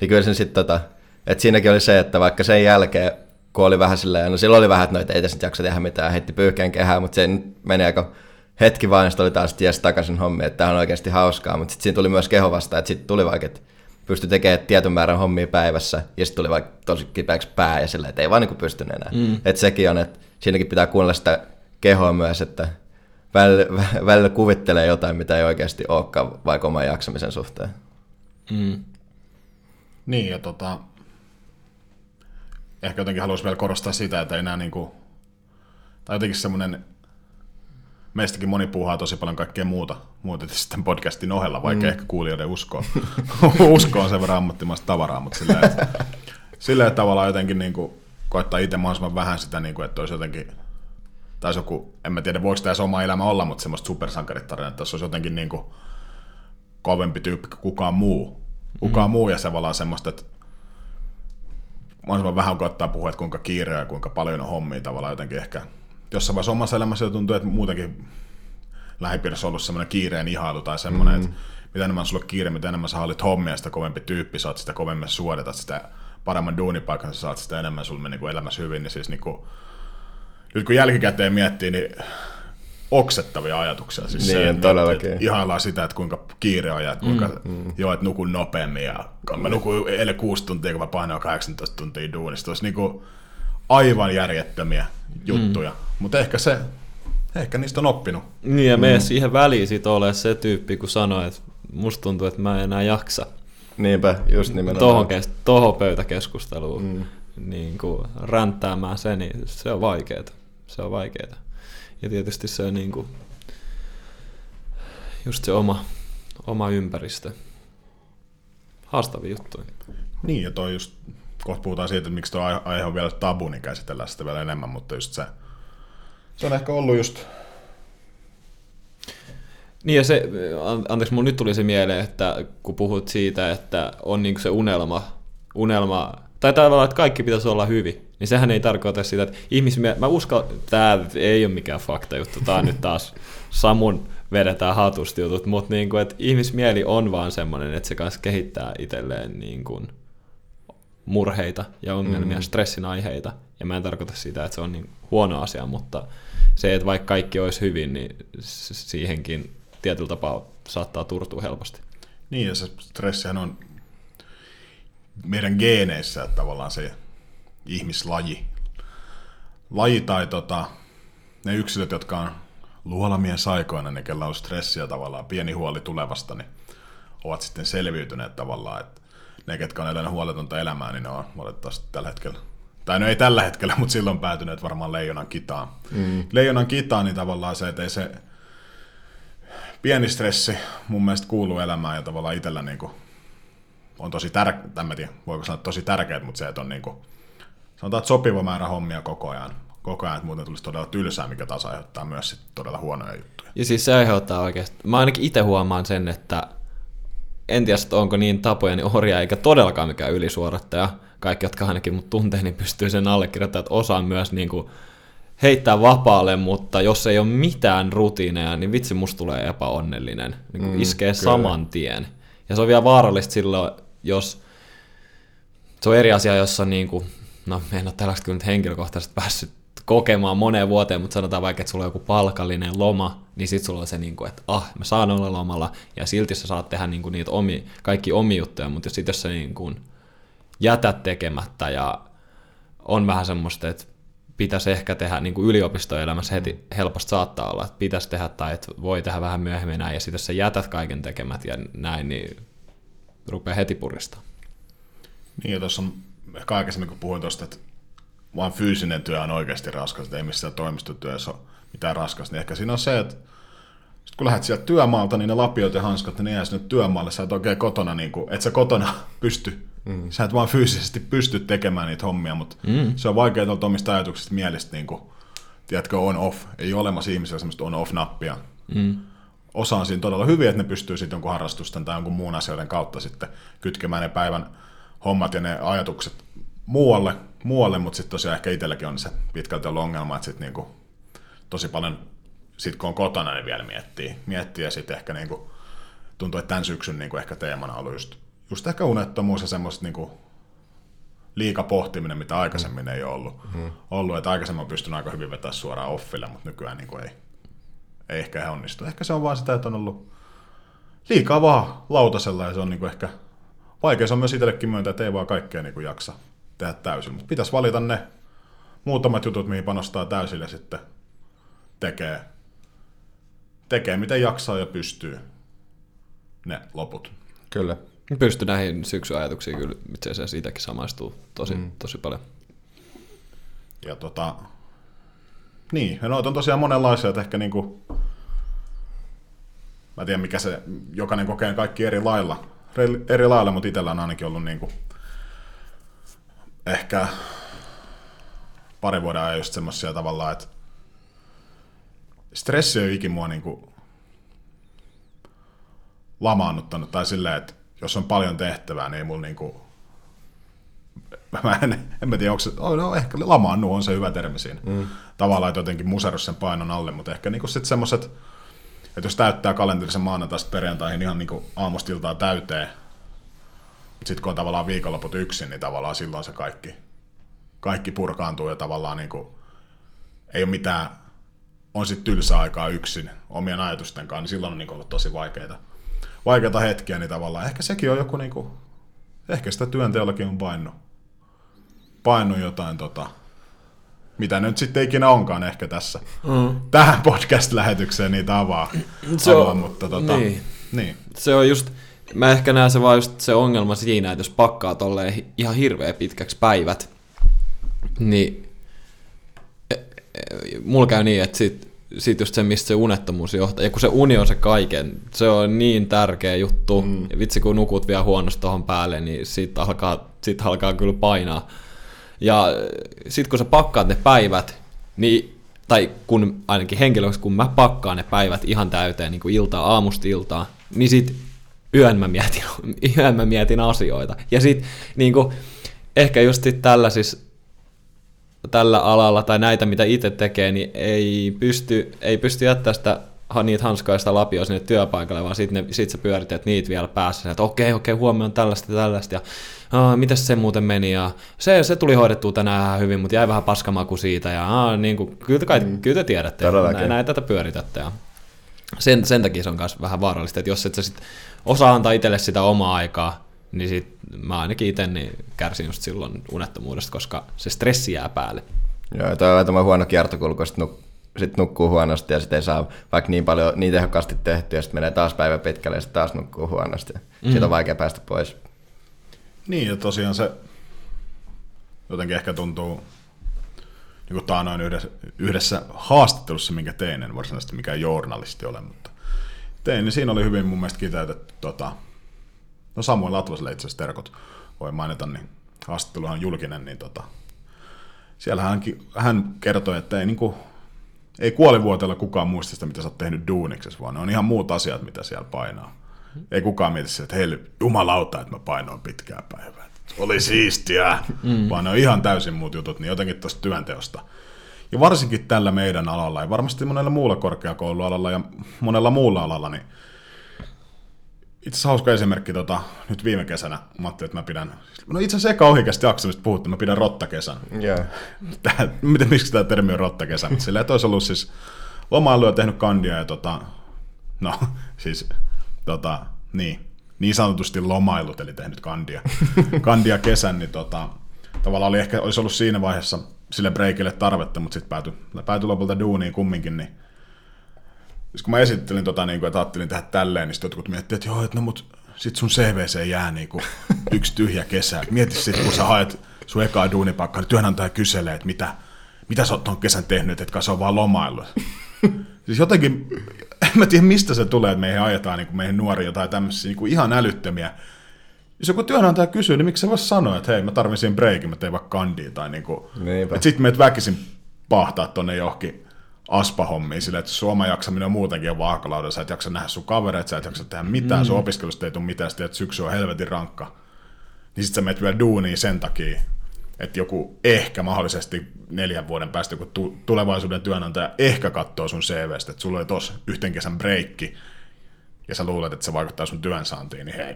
[SPEAKER 2] Niin kyllä sen sitten tota, että siinäkin oli se, että vaikka sen jälkeen, kun oli vähän silleen, no silloin oli vähän, että no, et ei tässä nyt jaksa tehdä mitään, heitti pyyhkeen kehää, mutta se nyt meni aika hetki vaan, ja sitten oli taas ties takaisin hommi, että tämä on oikeasti hauskaa, mutta sitten siinä tuli myös keho vastaan, että sitten tuli vaikka, että pystyi tekemään tietyn määrän hommia päivässä, ja sitten tuli vaikka tosi kipeäksi pää, ja silleen, että ei vaan niin pystynyt enää. Mm. Että sekin on, että siinäkin pitää kuunnella sitä kehoa myös, että välillä, välillä kuvittelee jotain, mitä ei oikeasti olekaan, vaikka oman jaksamisen suhteen.
[SPEAKER 3] Mm.
[SPEAKER 1] Niin, ja tota, ehkä jotenkin haluaisin vielä korostaa sitä, että ei enää niinku, tai jotenkin semmoinen, meistäkin moni puhuu tosi paljon kaikkea muuta, muuta sitten podcastin ohella, vaikka mm. ehkä kuulijoiden usko, [laughs] usko on sen verran ammattimaista tavaraa, mutta silleen, että, silleen että tavallaan jotenkin niinku, koittaa itse mahdollisimman vähän sitä, niinku, että olisi jotenkin, tai joku, en mä tiedä voiko tämä se oma elämä olla, mutta semmoista supersankaritarinaa, että jos olisi jotenkin niinku, kovempi tyyppi kuin kukaan muu, kukaan mm. muu ja se tavallaan semmoista, että mahdollisimman vähän koettaa puhua, että kuinka kiire ja kuinka paljon on hommia tavallaan jotenkin ehkä. Jossain vaiheessa omassa elämässä jo tuntuu, että muutenkin lähipiirissä on ollut semmoinen kiireen ihailu tai semmoinen, mm. että mitä enemmän sulla on kiire, mitä enemmän sä haluat hommia, sitä kovempi tyyppi, saat sitä kovemmin suodatat sitä paremman duunipaikan, sä saat sitä enemmän sulla niin elämässä hyvin, niin siis niin kuin, nyt kun jälkikäteen miettii, niin oksettavia ajatuksia. Siis
[SPEAKER 2] Niin,
[SPEAKER 1] se, että-
[SPEAKER 2] todellakin.
[SPEAKER 1] että ihaillaan sitä, että kuinka kiire on ja että kuinka, mm, joo, että nukun nopeammin ja mä nukun eilen kuusi tuntia, kun mä painoin 18 tuntia duunista. Olisi niinku aivan järjettömiä juttuja, mm. Mutta ehkä se, ehkä niistä on oppinut.
[SPEAKER 3] Niin ja mene siihen väliin sit ole se tyyppi, kun sanoo, että musta tuntuu, että mä en enää jaksa
[SPEAKER 2] Niinpä, just nimenomaan.
[SPEAKER 3] tohon, kes- tohon pöytäkeskusteluun mm. niin kuin ränttäämään se, niin se on vaikeeta. Se on vaikeeta. Ja tietysti se on niin kuin, just se oma, oma ympäristö. Haastavia juttuja.
[SPEAKER 1] Niin, ja toi just, kohta puhutaan siitä, että miksi tuo aihe- aihe on vielä tabu, niin käsitellään sitä vielä enemmän, mutta just se, se on ehkä ollut just,
[SPEAKER 3] Niin ja se, an- anteeksi, mun nyt tuli se mieleen, että kun puhut siitä, että on niinku se unelma, unelma, tai tavallaan, että kaikki pitäisi olla hyvin, niin sehän ei tarkoita sitä, että ihmismie- mä uskon, tämä ei ole mikään fakta juttu, tämä on nyt taas Samun vedetään hatusta jutut, mutta niinku, että ihmismieli on vaan semmoinen, että se kanssa kehittää itselleen niin kuin murheita ja ongelmia, mm. stressin aiheita. Ja mä en tarkoita sitä, että se on niin huono asia, mutta se, että vaikka kaikki olisi hyvin, niin siihenkin tietyllä tapaa saattaa turtua helposti.
[SPEAKER 1] Niin, ja se stressihän on meidän geeneissä että tavallaan se ihmislaji. Laji tai tota, ne yksilöt, jotka on luolamien saikoina, ne kellä on stressiä tavallaan, pieni huoli tulevasta, niin ovat sitten selviytyneet tavallaan, että ne, ketkä on elänyt huoletonta elämää, niin ne on valitettavasti tällä hetkellä, tai no ei tällä hetkellä, [laughs] mutta silloin päätyneet varmaan leijonan kitaan. Mm. Leijonan kitaan, niin tavallaan se, että ei se pieni stressi mun mielestä kuuluu elämään ja tavallaan itsellä niin kuin on tosi tärkeä, en tiedä, voiko sanoa tosi tärkeää, mutta se, että on niin kuin, sanotaan, että sopiva määrä hommia koko ajan, koko ajan, että muuten tulisi todella tylsää, mikä taas aiheuttaa myös sit todella huonoja juttuja.
[SPEAKER 3] Ja siis se aiheuttaa oikeasti, mä ainakin itse huomaan sen, että en tiedä, että onko niin tapojeni orja, eikä todellakaan mikään ylisuorattaja. Kaikki, jotka ainakin mut tuntee, niin pystyy sen allekirjoittamaan, että osaan myös niin kuin heittää vapaalle, mutta jos ei ole mitään rutiineja, niin vitsi musta tulee epäonnellinen. Niin kuin mm, iskee kyllä. saman tien. Ja se on vielä vaarallista silloin, jos se on eri asia, jossa niin kuin, no en ole tällaista kyllä nyt henkilökohtaisesti päässyt kokemaan moneen vuoteen, mutta sanotaan vaikka, että sulla on joku palkallinen loma, niin sitten sulla on se, niin kuin, että ah, mä saan olla lomalla, ja silti sä saat tehdä niin kuin, niitä omi, kaikki omi juttuja, mutta sitten jos sä niin kuin, jätät tekemättä ja on vähän semmoista, että pitäisi ehkä tehdä niin kuin yliopistoelämässä heti helposti saattaa olla, että pitäisi tehdä tai että voi tehdä vähän myöhemmin näin, ja sitten jos sä jätät kaiken tekemät ja näin, niin rupeaa heti puristaa.
[SPEAKER 1] Niin, ja tuossa ehkä aikaisemmin, kun puhuin tuosta, että vaan fyysinen työ on oikeasti raskas, että ei missään toimistotyössä ole mitään raskasta, niin ehkä siinä on se, että sit kun lähdet sieltä työmaalta, niin ne lapiot ja hanskat, ne jää sinne työmaalle, sä et oikein kotona, niin kuin, et sä kotona [laughs] pysty, mm. sä et vaan fyysisesti pysty tekemään niitä hommia, mutta mm. se on vaikea tuolta omista ajatuksista mielestä, niin kuin, tiedätkö, on-off, ei ole olemassa ihmisellä semmoista on-off-nappia. Mm. Osa on siinä todella hyvin, että ne pystyy sitten jonkun harrastusten tai jonkun muun asioiden kautta sitten kytkemään ne päivän hommat ja ne ajatukset muualle, muualle mutta sitten tosiaan ehkä itselläkin on se pitkälti ollut ongelma, että sitten niinku tosi paljon, sit kun on kotona, niin vielä miettii, miettii ja sitten ehkä niinku, tuntuu, että tämän syksyn niinku ehkä teemana on ollut just, just ehkä unettomuus ja semmoista niinku liika pohtiminen, mitä aikaisemmin mm. ei ollut. Mm. ollut. Että aikaisemmin on pystynyt aika hyvin vetämään suoraan offille, mutta nykyään niinku ei, ei ehkä ihan onnistu. Ehkä se on vaan sitä, että on ollut liikaa vaan lautasella ja se on niinku ehkä vaikea se on myös itsellekin myöntää, että ei vaan kaikkea niinku jaksa tehdä täysin. Mutta pitäisi valita ne muutamat jutut, mihin panostaa täysille sitten tekee, tekee miten jaksaa ja pystyy ne loput.
[SPEAKER 2] Kyllä.
[SPEAKER 3] Pysty näihin syksyajatuksiin kyllä itse asiassa itsekin samaistuu tosi, mm. tosi paljon.
[SPEAKER 1] Ja tota, niin, ja noita on tosiaan monenlaisia, että ehkä niinku, mä en tiedä mikä se, jokainen kokee kaikki eri lailla, eri lailla, mutta itsellä on ainakin ollut niinku, ehkä pari vuoden ajan just semmoisia tavallaan, että stressi on ikin mua niinku lamaannuttanut, tai silleen, että jos on paljon tehtävää, niin ei mulla niinku, [laughs] mä en, en mä tiedä, onko se, oh, no ehkä lamaannu on se hyvä termi siinä. Mm. Tavallaan, että jotenkin muserus sen painon alle, mutta ehkä niinku sitten semmoiset, että jos täyttää kalenterisen maanantaista perjantaihin ihan niinku aamustiltaan täyteen, sitten kun on tavallaan viikonloput yksin, niin tavallaan silloin se kaikki, kaikki purkaantuu ja tavallaan niin kuin, ei ole mitään, on sitten tylsä aikaa yksin omien ajatusten kanssa, niin silloin on niin ollut tosi vaikeita, vaikeita hetkiä, niin tavallaan ehkä sekin on joku, niin kuin, ehkä sitä työnteollakin on painut, painut jotain tota, mitä nyt sitten ikinä onkaan ehkä tässä, mm. tähän podcast-lähetykseen niitä avaa,
[SPEAKER 3] se
[SPEAKER 1] avaa
[SPEAKER 3] on,
[SPEAKER 1] mutta tota,
[SPEAKER 3] niin.
[SPEAKER 1] niin.
[SPEAKER 3] Se on just, mä ehkä näen se vaan just se ongelma siinä, että jos pakkaa tolleen ihan hirveä pitkäksi päivät, niin e, e, mulla käy niin, että sit, sit just se, mistä se unettomuus johtaa, ja kun se uni on se kaiken, se on niin tärkeä juttu, mm. ja vitsi kun nukut vielä huonosti tuohon päälle, niin sit alkaa, sit alkaa kyllä painaa. Ja sit kun sä pakkaat ne päivät, niin tai kun ainakin henkilöksi, kun mä pakkaan ne päivät ihan täyteen niin kuin iltaa, aamusta iltaa, niin sit yön mä mietin, [laughs] yön mä mietin asioita. Ja sit niin kuin, ehkä just sit siis tällä alalla tai näitä, mitä itse tekee, niin ei pysty, ei pysty jättää sitä niitä hanskoista lapioa sinne työpaikalle, vaan sitten sit sä pyörität niitä vielä päässä, että okei, okei, huomioon on tällaista ja tällaista, ja Aa, mitäs se muuten meni, ja se, se tuli hoidettua tänään ihan hyvin, mutta jäi vähän paskamaku siitä, ja aa, niin kuin, kyllä, te kai, mm. kyllä te tiedätte, näin, näin tätä pyöritätte, ja sen, sen takia se on myös vähän vaarallista, että jos et sä sit osaa antaa itselle sitä omaa aikaa, niin sit mä ainakin itse niin kärsin just silloin unettomuudesta, koska se stressi jää päälle.
[SPEAKER 2] Joo, toi on tämä huono kiertokulku, sit, nuk, sit nukkuu huonosti ja sitten ei saa vaikka niin paljon niin tehokkaasti tehtyä, ja sitten menee taas päivä pitkälle ja sitten taas nukkuu huonosti. Mm. Siitä on vaikea päästä pois.
[SPEAKER 1] Niin, ja tosiaan se jotenkin ehkä tuntuu niin kuin taanoin yhdessä, yhdessä haastattelussa, minkä tein, en varsinaisesti mikään journalisti ole, mutta tein, niin siinä oli hyvin mun mielestä kiteytetty, tota, no Samuel Atlaselle itse asiassa terkot voi mainita, niin haastatteluhan on julkinen, niin tota, siellä hänkin, hän kertoi, että ei, niin kuin, ei kuolivuotella kukaan muista sitä, mitä sä oot tehnyt duuniksessa, vaan ne on ihan muut asiat, mitä siellä painaa. Ei kukaan mieti sitä, että hei, jumalauta, että mä painoin pitkää päivää. Oli siistiä, mm. vaan ne on ihan täysin muut jutut, niin jotenkin tuosta työnteosta. Ja varsinkin tällä meidän alalla, ja varmasti monella muulla korkeakoulualalla ja monella muulla alalla, niin itse asiassa hauska esimerkki, tota, nyt viime kesänä, mä ajattelin, että mä pidän, no itse asiassa eka ohikeasti jaksamista puhuttu, mä pidän rottakesän.
[SPEAKER 2] Joo.
[SPEAKER 1] Tää, miten, miksi tämä termi on rottakesä, silleen, että olisi ollut siis lomailu ja tehnyt kandia ja tota, no siis tota, niin, niin sanotusti lomailut, eli tehnyt kandia, kandia kesän, niin tota, tavallaan oli ehkä, olisi ollut siinä vaiheessa sille breikille tarvetta, mutta sitten päätyi, päätyi lopulta duuniin kumminkin, niin siis kun mä esittelin tota, niin kuin, että ajattelin tehdä tälleen, niin sitten jotkut miettivät, että joo, että no mut sit sun CVC jää niin kuin [laughs] yksi tyhjä kesä. Mieti sitten, kun sä haet sun ekaa duunipaikkaa, niin työnantaja kyselee, että mitä, mitä sä oot ton kesän tehnyt, että se on vaan lomailu. [laughs] siis jotenkin, en mä tiedä mistä se tulee, että meihin ajetaan niin kuin meihin nuoria jotain tämmöisiä niin kuin ihan älyttömiä. Jos joku työnantaja kysyy, niin miksi se voisi sanoa, että hei, mä tarvitsin breikin, mä tein vaikka kandia, tai niin
[SPEAKER 2] Niinpä.
[SPEAKER 1] että sit meidät väkisin pahtaa tonne johonkin aspahommiin silleen, että sun oma jaksaminen on muutenkin on vaakalaudella, sä et jaksa nähdä sun kavereita, sä et jaksa tehdä mitään, mm. sun opiskelusta ei tule mitään, sitten että syksy on helvetin rankka. Niin sit sä menet vielä duuniin sen takia, että joku ehkä mahdollisesti neljän vuoden päästä joku tu- tulevaisuuden työnantaja ehkä katsoo sun CVstä, että sulla oli tos yhten kesän breikki, ja sä luulet, että se vaikuttaa sun työnsaantiin, niin hei,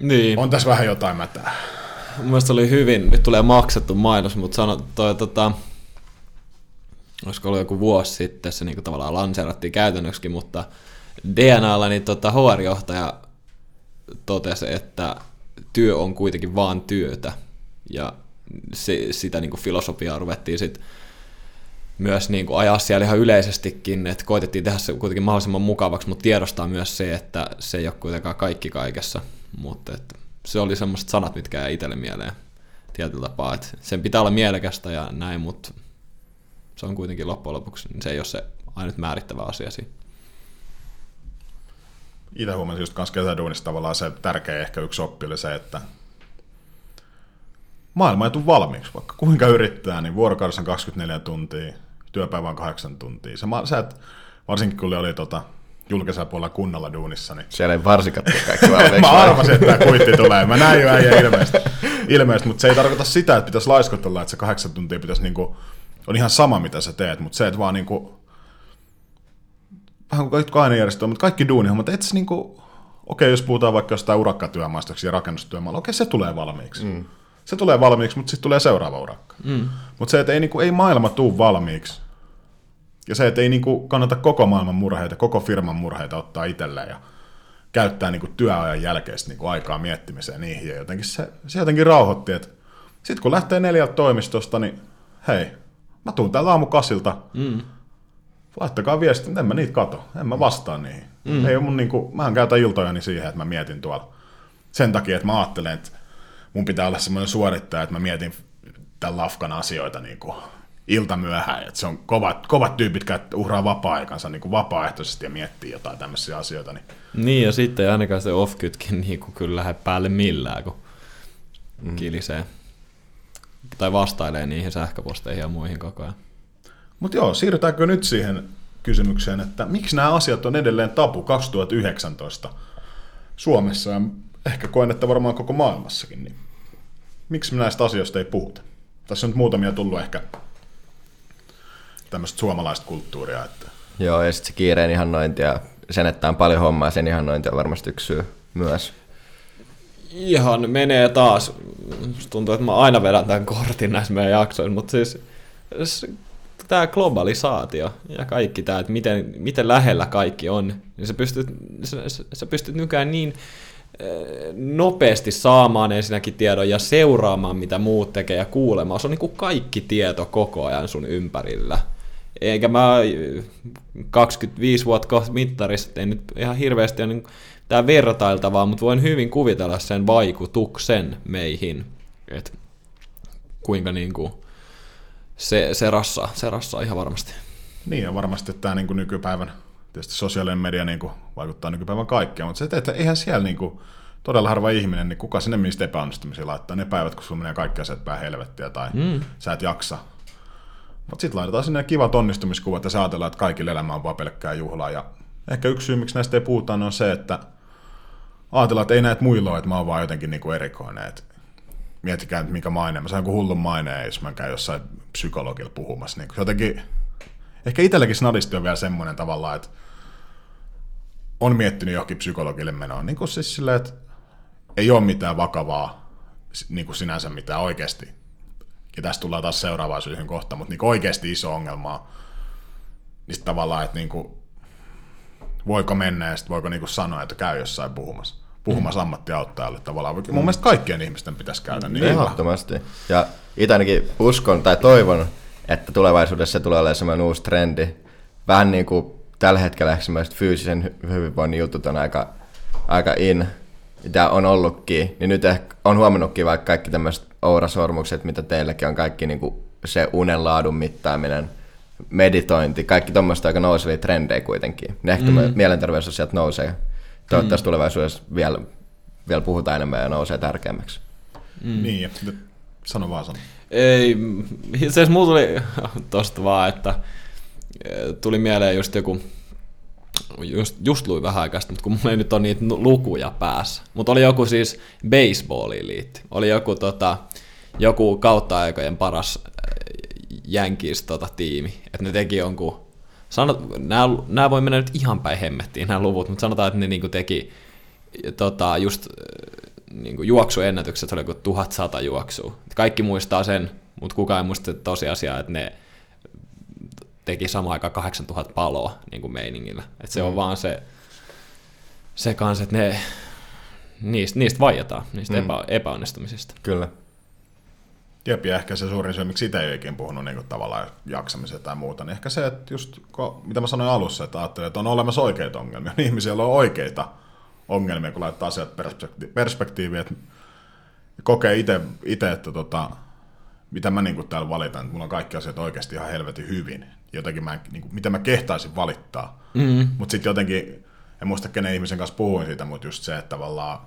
[SPEAKER 3] Niin.
[SPEAKER 1] on tässä vähän jotain mätää.
[SPEAKER 3] Mun mielestä oli hyvin, nyt tulee maksettu mainos, mutta sano, toi, tota, olisiko ollut joku vuosi sitten, se niin tavallaan lanseerattiin käytännöksi, mutta DNAlla niin tota, HR-johtaja totesi, että työ on kuitenkin vaan työtä, ja se, sitä niin filosofiaa ruvettiin sitten myös niin kuin ajaa siellä ihan yleisestikin, että koitettiin tehdä se kuitenkin mahdollisimman mukavaksi, mutta tiedostaa myös se, että se ei ole kuitenkaan kaikki kaikessa, mutta että se oli semmoiset sanat, mitkä jäi itselle mieleen tietyllä tapaa, että sen pitää olla mielekästä ja näin, mutta se on kuitenkin loppujen lopuksi, se ei ole se ainut määrittävä asia siinä.
[SPEAKER 1] Itse huomasin just kanssa kesäduunissa tavallaan se tärkeä ehkä yksi oppi oli se, että maailma ei tule valmiiksi, vaikka kuinka yrittää, niin vuorokaudessa on 24 tuntia, työpäivä on 8 tuntia. Se, sä et, varsinkin kun oli tota, julkisella puolella kunnalla duunissa, niin
[SPEAKER 2] Siellä ei varsikat tule kaikki valmiiksi. [laughs]
[SPEAKER 1] mä arvasin, että tämä kuitti tulee. Mä näin jo äijä ilmeisesti. [laughs] ilmeisesti, mutta se ei tarkoita sitä, että pitäisi laiskotella, että se kahdeksan tuntia pitäisi niinku, on ihan sama, mitä sä teet, mutta se, että vaan niinku, vähän kuin kaikki ainejärjestöä, mutta kaikki duunihommat, et sä niinku, okei, jos puhutaan vaikka jostain urakkatyömaasta ja rakennustyömaalla, okei, se tulee valmiiksi. Mm. Se tulee valmiiksi, mutta sitten tulee seuraava urakka. Mm. Mutta se, että ei, niinku, ei maailma tuu valmiiksi. Ja se, että ei niinku kannata koko maailman murheita, koko firman murheita ottaa itselleen ja käyttää niinku työajan jälkeistä niinku aikaa miettimiseen niihin. Ja jotenkin se, se jotenkin rauhoitti, että sitten kun lähtee neljältä toimistosta, niin hei, mä tuun täällä aamukasilta, mm. laittakaa viesti, en mä niitä kato, en mä vastaa niihin. Mm. Ei mun niinku, mä käytän iltojani siihen, että mä mietin tuolla. Sen takia, että mä ajattelen, että mun pitää olla semmoinen suorittaja, että mä mietin tämän lafkan asioita niin kuin ilta myöhään, että se on kovat, kovat tyypit, jotka uhraa vapaa-aikansa niin kuin vapaaehtoisesti ja miettii jotain tämmöisiä asioita. Niin
[SPEAKER 3] Niin, ja sitten ainakaan se off-kytkin niin kuin kyllä lähde päälle millään, kun mm. kilisee. Tai vastailee niihin sähköposteihin ja muihin koko ajan.
[SPEAKER 1] Mutta joo, siirrytäänkö nyt siihen kysymykseen, että miksi nämä asiat on edelleen tabu 2019 Suomessa ja ehkä koen, että varmaan koko maailmassakin, niin miksi me näistä asioista ei puhuta? Tässä on nyt muutamia tullut ehkä tämmöistä suomalaista kulttuuria, että
[SPEAKER 2] Joo, ja sitten se kiireen ihannointi ja sen, että on paljon hommaa, sen ihannointi on varmasti yksi syy myös.
[SPEAKER 3] Ihan menee taas. Musta tuntuu, että mä aina vedän tämän kortin näissä meidän jaksoissa, mutta siis tämä globalisaatio ja kaikki tämä, että miten, miten lähellä kaikki on, niin sä pystyt, sä, sä pystyt nykyään niin nopeasti saamaan ensinnäkin tiedon ja seuraamaan, mitä muut tekee ja kuulemaan. Se on niin kuin kaikki tieto koko ajan sun ympärillä. Eikä mä 25 vuotta kohta mittarissa, ei nyt ihan hirveästi ole niin tämä vertailtavaa, mutta voin hyvin kuvitella sen vaikutuksen meihin, että kuinka niin kuin se, se, rassaa, se rassaa ihan varmasti.
[SPEAKER 1] Niin ja varmasti tämä niin kuin nykypäivän, tietysti sosiaalinen media niin kuin vaikuttaa nykypäivän kaikkea, mutta se, että eihän siellä niin kuin, todella harva ihminen, niin kuka sinne mistä epäonnistumisia laittaa ne päivät, kun sulla menee kaikki asiat pää helvettiä tai mm. sä et jaksa. Mutta sitten laitetaan sinne kivat onnistumiskuvat ja sä ajatellaan, että kaikille elämä on vaan pelkkää juhlaa. Ja ehkä yksi syy, miksi näistä ei puhuta, on se, että ajatellaan, että ei näitä muilla ole, että mä oon vaan jotenkin niin kuin erikoinen. Et miettikää nyt mikä maine. Mä saan hullun maineen, jos mä käyn jossain psykologilla puhumassa. Niin jotenkin, ehkä itselläkin snadisti on vielä semmoinen tavalla, että on miettinyt johonkin psykologille menoa. Niin siis silleen, että ei ole mitään vakavaa niin sinänsä mitään oikeasti. Ja tästä tullaan taas seuraavaan syyhyn kohta, mutta niin oikeasti iso ongelma niin tavallaan, että niin kuin, voiko mennä ja voiko niin kuin sanoa, että käy jossain puhumassa puhumassa mm. ammattiauttajalle tavallaan. Mun mm. mielestä kaikkien ihmisten pitäisi käydä niin.
[SPEAKER 2] Ehdottomasti. Ja itse ainakin uskon tai toivon, että tulevaisuudessa se tulee olemaan sellainen uusi trendi. Vähän niin kuin tällä hetkellä fyysisen hyvinvoinnin jutut on aika, aika in, mitä on ollutkin, niin nyt ehkä on huomannutkin vaikka kaikki tämmöiset ourasormukset, mitä teilläkin on, kaikki niin kuin se unen laadun mittaaminen, meditointi, kaikki tuommoista aika nousevia trendejä kuitenkin. Ne ehkä mm. mielenterveysasiat nousee toivottavasti mm. tulevaisuudessa vielä, vielä puhutaan enemmän ja nousee tärkeämmäksi.
[SPEAKER 1] Mm. Niin, sano vaan sano.
[SPEAKER 3] Ei, itse asiassa mulla tuli [laughs] tosta vaan, että tuli mieleen just joku, just, just luin vähän aikaa mutta kun mulla ei nyt ole niitä lukuja päässä. Mutta oli joku siis baseballiin liitti. Oli joku, tota, joku kautta aikojen paras jänkis tota, tiimi. Että ne teki jonkun sanot, nämä, nämä voi mennä nyt ihan päin hemmettiin nämä luvut, mutta sanotaan, että ne niin teki tota, just niin kuin juoksuennätykset, oli kuin 1100 juoksua. Kaikki muistaa sen, mutta kukaan ei muista tosiasiaa, että ne teki samaan aikaan 8000 paloa niin kuin meiningillä. Et se mm. on vaan se, se kanssa, että ne, niistä, niistä vaietaan, niistä mm. epä, epäonnistumisista.
[SPEAKER 2] Kyllä.
[SPEAKER 1] Jep, ja ehkä se suurin syy, miksi sitä ei oikein puhunut niin kuin tavallaan jaksamiseen tai muuta, niin ehkä se, että just mitä mä sanoin alussa, että ajattelin, että on olemassa oikeita ongelmia, niin [laughs] ihmisillä on oikeita ongelmia, kun laittaa asiat perspekti- perspektiiviin, että kokee itse, että tota, mitä mä niin kuin täällä valitan, että mulla on kaikki asiat oikeasti ihan helvetin hyvin, jotenkin mä, niin kuin, mitä mä kehtaisin valittaa, mm-hmm. mutta sitten jotenkin, en muista kenen ihmisen kanssa puhuin siitä, mutta just se, että tavallaan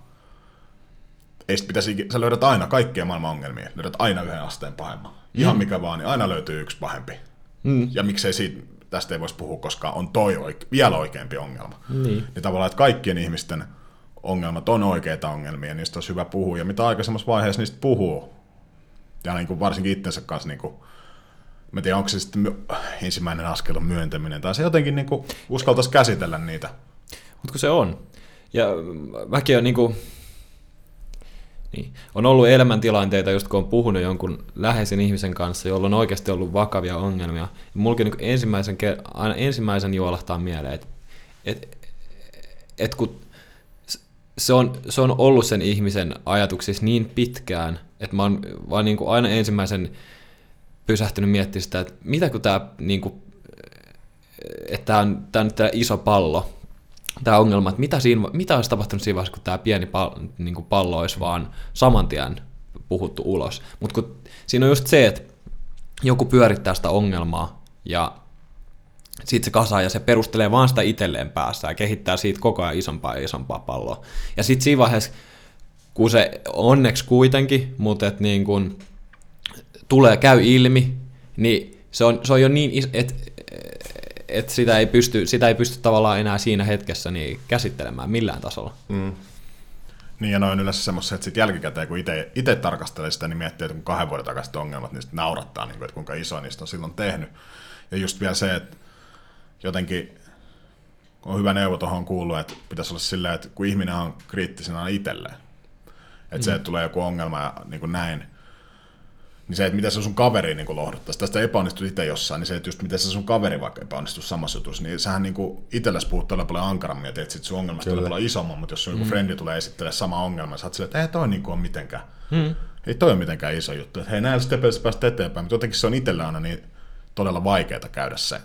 [SPEAKER 1] ei pitäisi, sä löydät aina kaikkia maailman ongelmia, löydät aina yhden asteen pahemman. Ihan mm. mikä vaan, niin aina löytyy yksi pahempi. Mm. Ja miksei siitä, tästä ei voisi puhua, koska on toi oike, vielä oikeampi ongelma. Niin. niin tavallaan, että kaikkien ihmisten ongelmat on oikeita ongelmia, niistä olisi hyvä puhua. Ja mitä aikaisemmassa vaiheessa niistä puhuu, ja niin kuin varsinkin itsensä kanssa, niin kuin, mä tiedän, onko se sitten ensimmäinen askel on myöntäminen, tai se jotenkin niin kuin uskaltaisi käsitellä niitä.
[SPEAKER 3] Mutta se on. Ja mäkin on niin kuin, niin. On ollut elämäntilanteita, just kun on puhunut jonkun läheisen ihmisen kanssa, jolla on oikeasti ollut vakavia ongelmia. Mulkin niin ensimmäisen, aina ensimmäisen juolahtaa mieleen, että et, et kun se on, se on ollut sen ihmisen ajatuksissa niin pitkään, että mä oon vaan niin kuin aina ensimmäisen pysähtynyt miettimään sitä, että mitä kun tämä, niin että tämä on, tämä on iso pallo, tämä ongelma, että mitä, siinä, mitä olisi tapahtunut siinä vaiheessa, kun tämä pieni pallo, niin kuin pallo olisi vaan saman tien puhuttu ulos. Mutta siinä on just se, että joku pyörittää sitä ongelmaa ja sitten se kasaa ja se perustelee vaan sitä itselleen päässä ja kehittää siitä koko ajan isompaa ja isompaa palloa. Ja sitten siinä vaiheessa, kun se onneksi kuitenkin, mutta et niin kun tulee, käy ilmi, niin se on, se on jo niin, että että sitä, ei pysty, sitä ei pysty tavallaan enää siinä hetkessä niin käsittelemään millään tasolla. Mm.
[SPEAKER 1] Niin ja noin yleensä semmoisia, että sitten jälkikäteen kun itse tarkastelee sitä, niin miettii, että kun kahden vuoden takaisin ongelmat, niin sitten naurattaa, niin kuin, että kuinka iso niistä on silloin tehnyt. Ja just vielä se, että jotenkin on hyvä neuvo tuohon kuullut, että pitäisi olla silleen, että kun ihminen on kriittisenä itselleen, että mm. se, että tulee joku ongelma ja niin kuin näin, niin se, että miten se sun kaveri niin lohduttaisi, tästä epäonnistut itse jossain, niin se, että just miten se sun kaveri vaikka epäonnistuu samassa jutussa, niin sähän niin itsellesi puhut todella paljon ankarammin ja teet sit sun ongelmasta todella paljon isomman, mutta jos sun mm. joku frendi tulee esittelee sama ongelma, niin sä oot silleen, että ei toi niin ole mitenkään, mm. ei toi ole mitenkään iso juttu, että hei näillä stepeillä päästä eteenpäin, mutta jotenkin se on itsellä aina niin todella vaikeaa käydä se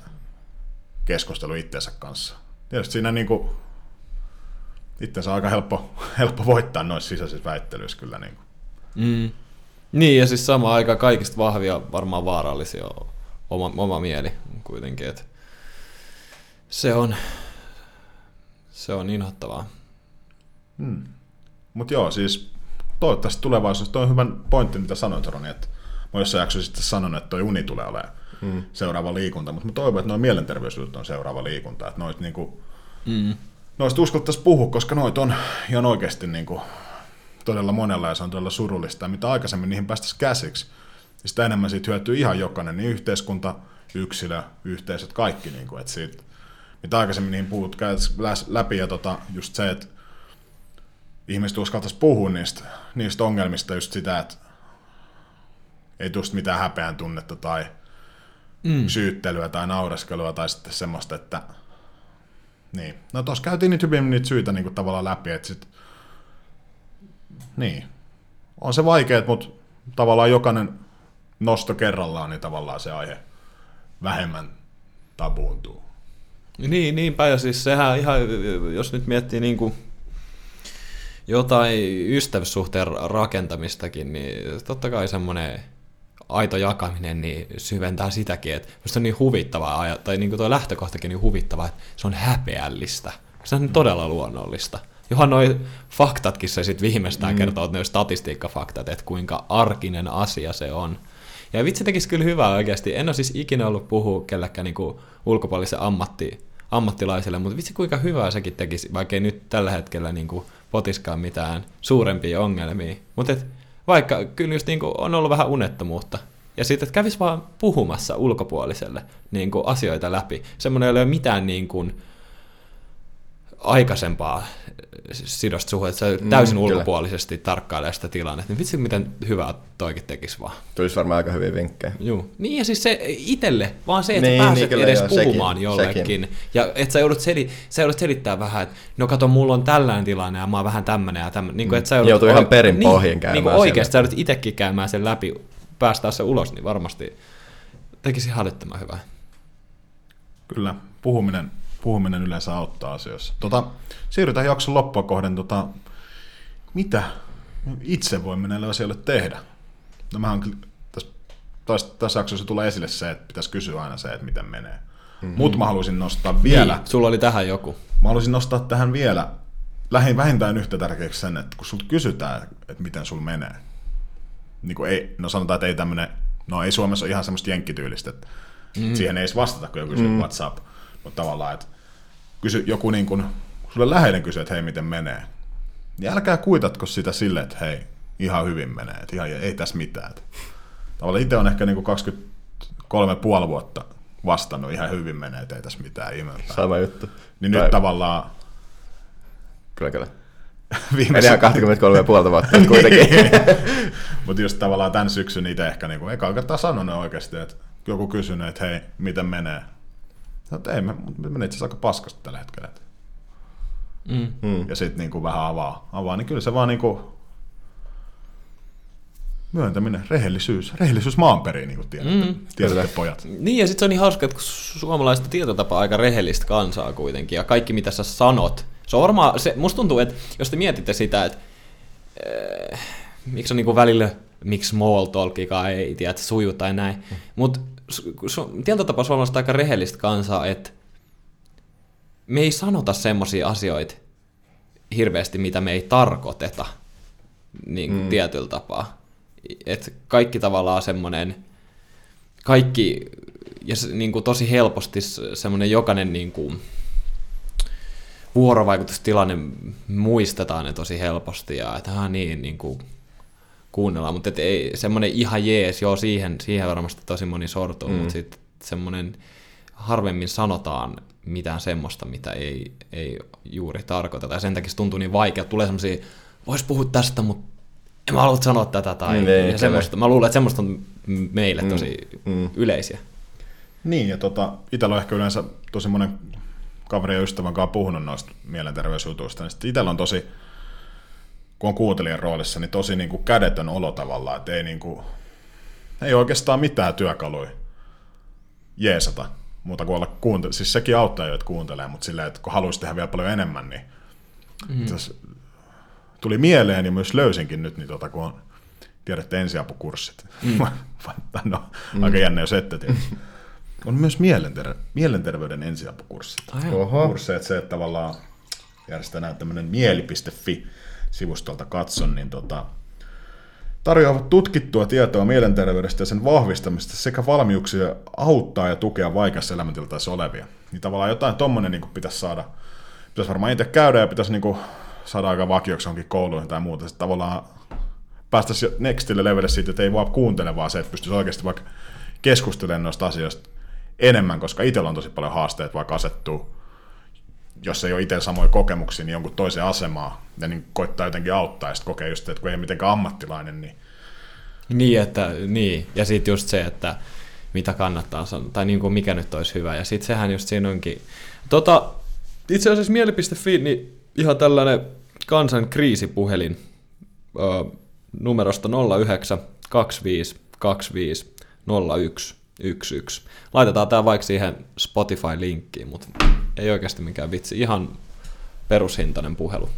[SPEAKER 1] keskustelu itsensä kanssa. Tietysti siinä niin kuin, itsensä on aika helppo, [laughs] helppo voittaa noissa sisäisissä väittelyissä kyllä. Niin, kuin.
[SPEAKER 3] Mm. Niin ja siis sama aika kaikista vahvia, varmaan vaarallisia oma, oma mieli kuitenkin. Että se on, se on inhottavaa.
[SPEAKER 1] Hmm. Mutta joo, siis toivottavasti tulevaisuudessa, toi on hyvä pointti, mitä sanoit Roni, että mä jossain jaksossa sitten sanonut, että toi uni tulee olemaan mm. seuraava liikunta, mutta mä toivon, että noin mielenterveysjutut on seuraava liikunta, että noit niinku, mm. noista uskottaisiin puhua, koska noit on ihan oikeasti niinku, todella monella ja se on todella surullista, ja mitä aikaisemmin niihin päästäisiin käsiksi, niin sitä enemmän siitä hyötyy ihan jokainen, niin yhteiskunta, yksilö, yhteisöt, kaikki, niinku, että siitä, mitä aikaisemmin niihin puhut, läpi, ja tota, just se, että ihmiset uskaltaisi puhua niistä, niistä ongelmista, just sitä, että ei tule mitään häpeän tunnetta tai mm. syyttelyä tai naureskelua tai sitten semmoista, että niin. No tuossa käytiin niitä hyvin niitä syitä niin kuin tavallaan läpi, että sit, niin. On se vaikeet, mutta tavallaan jokainen nosto kerrallaan, niin tavallaan se aihe vähemmän tabuuntuu.
[SPEAKER 3] Niin, niinpä, ja siis sehän ihan, jos nyt miettii niin kuin jotain ystävyyssuhteen rakentamistakin, niin totta kai semmoinen aito jakaminen niin syventää sitäkin, että se on niin huvittavaa, tai niin kuin tuo lähtökohtakin niin huvittavaa, että se on häpeällistä. Se on todella luonnollista. Johan noi faktatkin se sitten viimeistään mm. kertoo, että ne statistiikkafaktat, että kuinka arkinen asia se on. Ja vitsi tekisi kyllä hyvää oikeasti. En ole siis ikinä ollut puhua kellekään niin ulkopuolisen ammatti, ammattilaisille, mutta vitsi kuinka hyvää sekin tekisi, vaikka ei nyt tällä hetkellä niin kuin potiskaan mitään suurempia ongelmia. Mutta vaikka kyllä just niin kuin on ollut vähän unettomuutta. Ja sitten, että kävisi vaan puhumassa ulkopuoliselle niin kuin asioita läpi. Semmoinen ei ole mitään niin kuin, aikaisempaa sidosta suhun, että se täysin mm, ulkopuolisesti kyllä. tarkkailee sitä tilannetta, niin vitsi miten hyvää toikin tekisi vaan.
[SPEAKER 2] Tulisi varmaan aika hyviä vinkkejä.
[SPEAKER 3] Joo. Niin ja siis se itelle, vaan se, että niin, pääset niin, edes joo, puhumaan sekin, jollekin. Sekin. Ja että sä joudut, seli, sä joudut selittää vähän, että no kato, mulla on tällainen tilanne ja mä oon vähän tämmöinen ja tämmöinen. Niin kuin, että sä joudut
[SPEAKER 2] Joutuu ihan perin niin, pohjin käymään.
[SPEAKER 3] Niin kuin oikeasti sä joudut itsekin käymään sen läpi, päästää se ulos, niin varmasti tekisi hälyttömän hyvää.
[SPEAKER 1] Kyllä, puhuminen puhuminen yleensä auttaa asioissa. Tota, siirrytään jakson loppua kohden. Tota, mitä itse voi näille asioille tehdä? No mähän tässä, tässä, tässä jaksossa tulee esille se, että pitäisi kysyä aina se, että miten menee. Mm-hmm. Mutta mä haluaisin nostaa vielä... Niin,
[SPEAKER 3] sulla oli tähän joku.
[SPEAKER 1] Mä haluaisin nostaa tähän vielä lähin vähintään yhtä tärkeäksi sen, että kun sulta kysytään, että miten sul menee, niin kuin ei, no sanotaan, että ei tämmöinen, no ei Suomessa ole ihan semmoista jenkkityylistä, että mm. siihen ei edes vastata, kun joku kysyy mm. WhatsApp, mutta tavallaan, että kysy, joku niin kuin, sulle läheinen kysyy, että hei, miten menee, niin älkää kuitatko sitä silleen, että hei, ihan hyvin menee, että ihan, ei tässä mitään. Tavallaan itse on ehkä niin kuin 23 puoli vuotta vastannut ihan hyvin menee, että ei tässä mitään ihmeempää.
[SPEAKER 2] Sama juttu.
[SPEAKER 1] Niin Tai... nyt tavallaan...
[SPEAKER 2] Kyllä, kyllä. [laughs] Viimeisen... En ihan 23 puolta vuotta kuitenkin. [laughs]
[SPEAKER 1] Mutta just tavallaan tämän syksyn itse ehkä niin kuin, eka kertaa sanonut oikeasti, että joku kysynyt, että hei, miten menee. No, ei, me, me itse asiassa aika paskasti tällä hetkellä. Mm. Mm. Ja sitten niinku vähän avaa, avaa, niin kyllä se vaan niinku myöntäminen, rehellisyys, rehellisyys maanperiin, niin kuin tiedätte, mm. tiedätte pojat.
[SPEAKER 3] Niin, ja sitten se on niin hauska, että kun suomalaista tietotapa aika rehellistä kansaa kuitenkin, ja kaikki mitä sä sanot, se on varmaan, se, musta tuntuu, että jos te mietitte sitä, että äh, miksi on niin kuin välillä, miksi small talkikaan ei tiedä, että sujuu tai näin, mm. mutta tietyllä tapaa suomalaiset aika rehellistä kansaa, että me ei sanota semmoisia asioita hirveästi, mitä me ei tarkoiteta niin mm. tietyllä tapaa. Että kaikki tavallaan semmoinen, kaikki, ja se, niin kuin tosi helposti semmoinen jokainen niin kuin, vuorovaikutustilanne muistetaan ne tosi helposti ja että niin, niin kuin, kuunnellaan, mutta ei semmoinen ihan jees, joo siihen, siihen varmasti tosi moni sortuu, mm. mutta sitten semmoinen harvemmin sanotaan mitään semmoista, mitä ei, ei juuri tarkoiteta. Ja sen takia se tuntuu niin vaikea. Tulee semmoisia, vois puhua tästä, mutta en mä halua sanoa tätä. Tai
[SPEAKER 2] Mm, ei,
[SPEAKER 3] ja semmoista. Mä luulen, että semmoista on meille tosi
[SPEAKER 2] mm.
[SPEAKER 3] yleisiä.
[SPEAKER 1] Niin, ja tota, itsellä on ehkä yleensä tosi monen kaverin ja ystävän kanssa puhunut noista mielenterveysjutuista, niin sitten itsellä on tosi, kun on kuuntelijan roolissa, niin tosi niin kuin kädetön olo tavallaan, että ei, niin kuin, ei oikeastaan mitään työkaluja jeesata, muuta kuin olla kuuntele. Siis sekin auttaa jo, että kuuntelee, mutta silleen, että kun haluaisi tehdä vielä paljon enemmän, niin mm. tuli mieleen ja myös löysinkin nyt, niin tota, kun on, tiedätte ensiapukurssit. Mm. [laughs] no, mm. aika jännä, jos ette tiedä. On myös mielenter- mielenterveyden ensiapukurssit.
[SPEAKER 2] Oho.
[SPEAKER 1] Kursseja, että se, että tavallaan järjestetään tämmöinen mieli.fi-sivustolta katson, niin tota, tarjoavat tutkittua tietoa mielenterveydestä ja sen vahvistamista sekä valmiuksia auttaa ja tukea vaikeassa elämäntilanteessa olevia. Niin tavallaan jotain tommonen niin pitäisi saada, pitäisi varmaan itse käydä ja pitäisi niin saada aika vakioksi johonkin kouluihin tai muuta. Sitten tavallaan päästäisiin nextille levelle siitä, että ei vaan kuuntele, vaan se, että pystyisi oikeasti vaikka keskustelemaan noista asioista enemmän, koska itsellä on tosi paljon haasteita vaikka asettuu, jos ei ole itse samoja kokemuksia, niin jonkun toisen asemaa ja niin koittaa jotenkin auttaa ja sitten kokee just, että kun ei ole mitenkään ammattilainen, niin
[SPEAKER 3] Niin, että, niin. ja sitten just se, että mitä kannattaa sanoa, tai niin kuin mikä nyt olisi hyvä. Ja sitten sehän just siinä onkin. Tota, itse asiassa mieli.fi, niin ihan tällainen kansan kriisipuhelin numerosta 09 25 25 01 11. Laitetaan tämä vaikka siihen Spotify-linkkiin, mutta ei oikeasti mikään vitsi. Ihan perushintainen puhelu.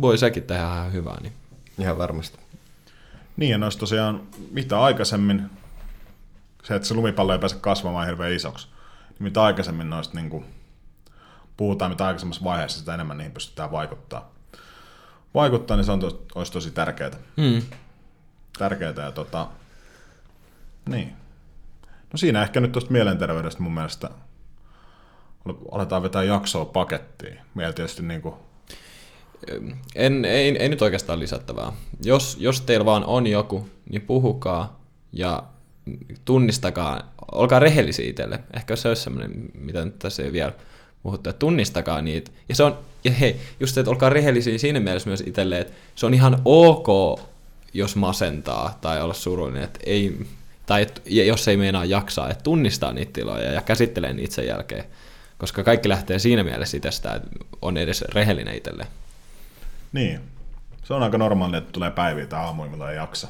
[SPEAKER 3] Voi sekin tehdä ihan hyvää. Niin.
[SPEAKER 2] Ihan varmasti.
[SPEAKER 1] Niin, ja noissa tosiaan, mitä aikaisemmin, se, että se lumipallo ei pääse kasvamaan hirveän isoksi, niin mitä aikaisemmin noista niin kuin, puhutaan, mitä aikaisemmassa vaiheessa, sitä enemmän niihin pystytään vaikuttaa. Vaikuttaa, niin se on tos, olisi tosi tärkeää.
[SPEAKER 3] Mm.
[SPEAKER 1] Tärkeää, ja tota, niin. No siinä ehkä nyt tuosta mielenterveydestä mun mielestä aletaan vetää jaksoa pakettiin. Meillä tietysti niin kuin,
[SPEAKER 3] En, ei, ei nyt oikeastaan lisättävää. Jos, jos teillä vaan on joku, niin puhukaa ja tunnistakaa, olkaa rehellisiä itselle. Ehkä se olisi semmoinen, mitä nyt tässä ei vielä puhuttu, että tunnistakaa niitä. Ja se on, ja hei, just se, että olkaa rehellisiä siinä mielessä myös itselle, että se on ihan ok, jos masentaa tai olla surullinen, että ei, tai et, jos ei meinaa jaksaa, että tunnistaa niitä tiloja ja käsittelee niitä sen jälkeen. Koska kaikki lähtee siinä mielessä itsestä, että on edes rehellinen itselleen.
[SPEAKER 1] Niin. Se on aika normaali, että tulee päiviä tai aamuja, milloin ei jaksa.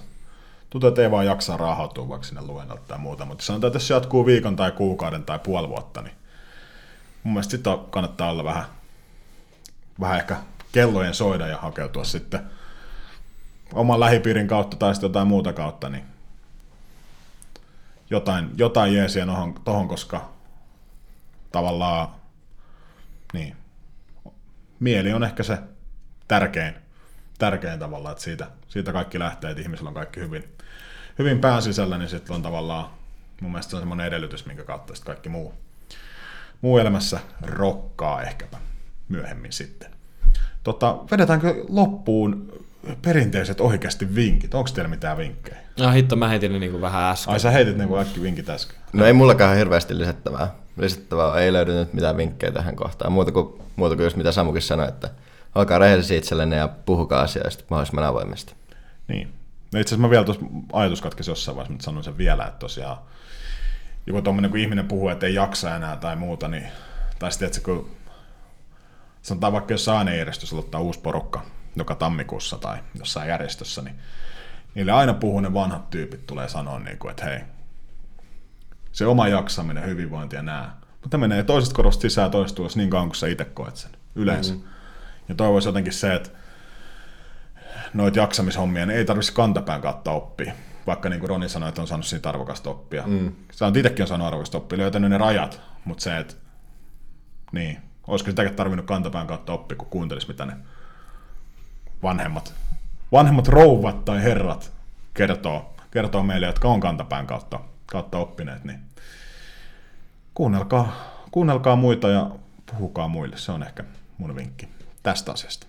[SPEAKER 1] Tuntuu, että ei vaan jaksa rahautua vaikka sinne luennolle tai muuta, mutta sanotaan, että jos jatkuu viikon tai kuukauden tai puoli vuotta, niin mun mielestä sitten kannattaa olla vähän, vähän ehkä kellojen soida ja hakeutua sitten oman lähipiirin kautta tai sitten jotain muuta kautta, niin jotain, jotain jeesiä tohon, tohon, koska tavallaan niin, mieli on ehkä se tärkein, tärkein tavalla, että siitä, siitä kaikki lähtee, että ihmisillä on kaikki hyvin, hyvin pään sisällä, niin sitten on tavallaan, mun mielestä se on semmoinen edellytys, minkä kautta sitten kaikki muu, muu elämässä rokkaa ehkäpä myöhemmin sitten. Tota, vedetäänkö loppuun perinteiset oikeasti vinkit? Onko teillä mitään vinkkejä?
[SPEAKER 3] No hitto, mä heitin ne niin kuin vähän äsken.
[SPEAKER 1] Ai sä heitit niinku äkki vinkit äsken.
[SPEAKER 2] No ei mullakaan hirveästi lisättävää. Lisättävää ei löydy nyt mitään vinkkejä tähän kohtaan. Muuta kuin, muuta kuin just mitä Samukin sanoi, että olkaa rehellisiä itsellenne ja puhukaa asioista mahdollisimman avoimesti.
[SPEAKER 1] Niin. No itse asiassa mä vielä tuossa ajatus katkesi jossain vaiheessa, mutta sanoin sen vielä, että tosiaan joku tommonen, kun ihminen puhuu, että ei jaksa enää tai muuta, niin, tai sitten, että se kun sanotaan vaikka jos ainejärjestys aloittaa uusi porukka joka tammikuussa tai jossain järjestössä, niin niille aina puhuu ne vanhat tyypit tulee sanoa, niin kuin, että hei, se oma jaksaminen, hyvinvointi ja nää. Mutta menee toisesta korosta sisään toisesta tulossa niin kauan, kun sä itse koet sen, yleensä. Mm. Ja toivoisi jotenkin se, että noita jaksamishommia, niin ei tarvitsisi kantapään kautta oppia. Vaikka niin kuin Roni sanoi, että on saanut siitä arvokasta oppia. Mm. On itsekin on saanut arvokasta oppia, löytänyt ne rajat, mutta se, että niin, olisiko sitäkin tarvinnut kantapään kautta oppia, kun kuuntelisi, mitä ne vanhemmat, vanhemmat rouvat tai herrat kertoo, kertoo meille, jotka on kantapään kautta, kautta oppineet, niin kuunnelkaa, kuunnelkaa muita ja puhukaa muille. Se on ehkä mun vinkki tästä asiasta.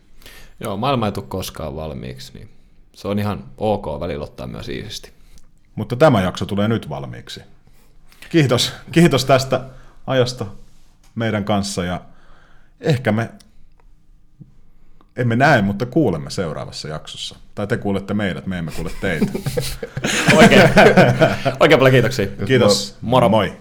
[SPEAKER 3] Joo, maailma ei tule koskaan valmiiksi, niin se on ihan ok välillä ottaa myös iisisti.
[SPEAKER 1] Mutta tämä jakso tulee nyt valmiiksi. Kiitos, kiitos tästä ajasta meidän kanssa ja ehkä me emme näe, mutta kuulemme seuraavassa jaksossa. Tai te kuulette meidät, me emme kuule teitä. [laughs]
[SPEAKER 3] Oikein, oikein paljon kiitoksia.
[SPEAKER 1] Kiitos.
[SPEAKER 3] Moro.
[SPEAKER 1] Moi.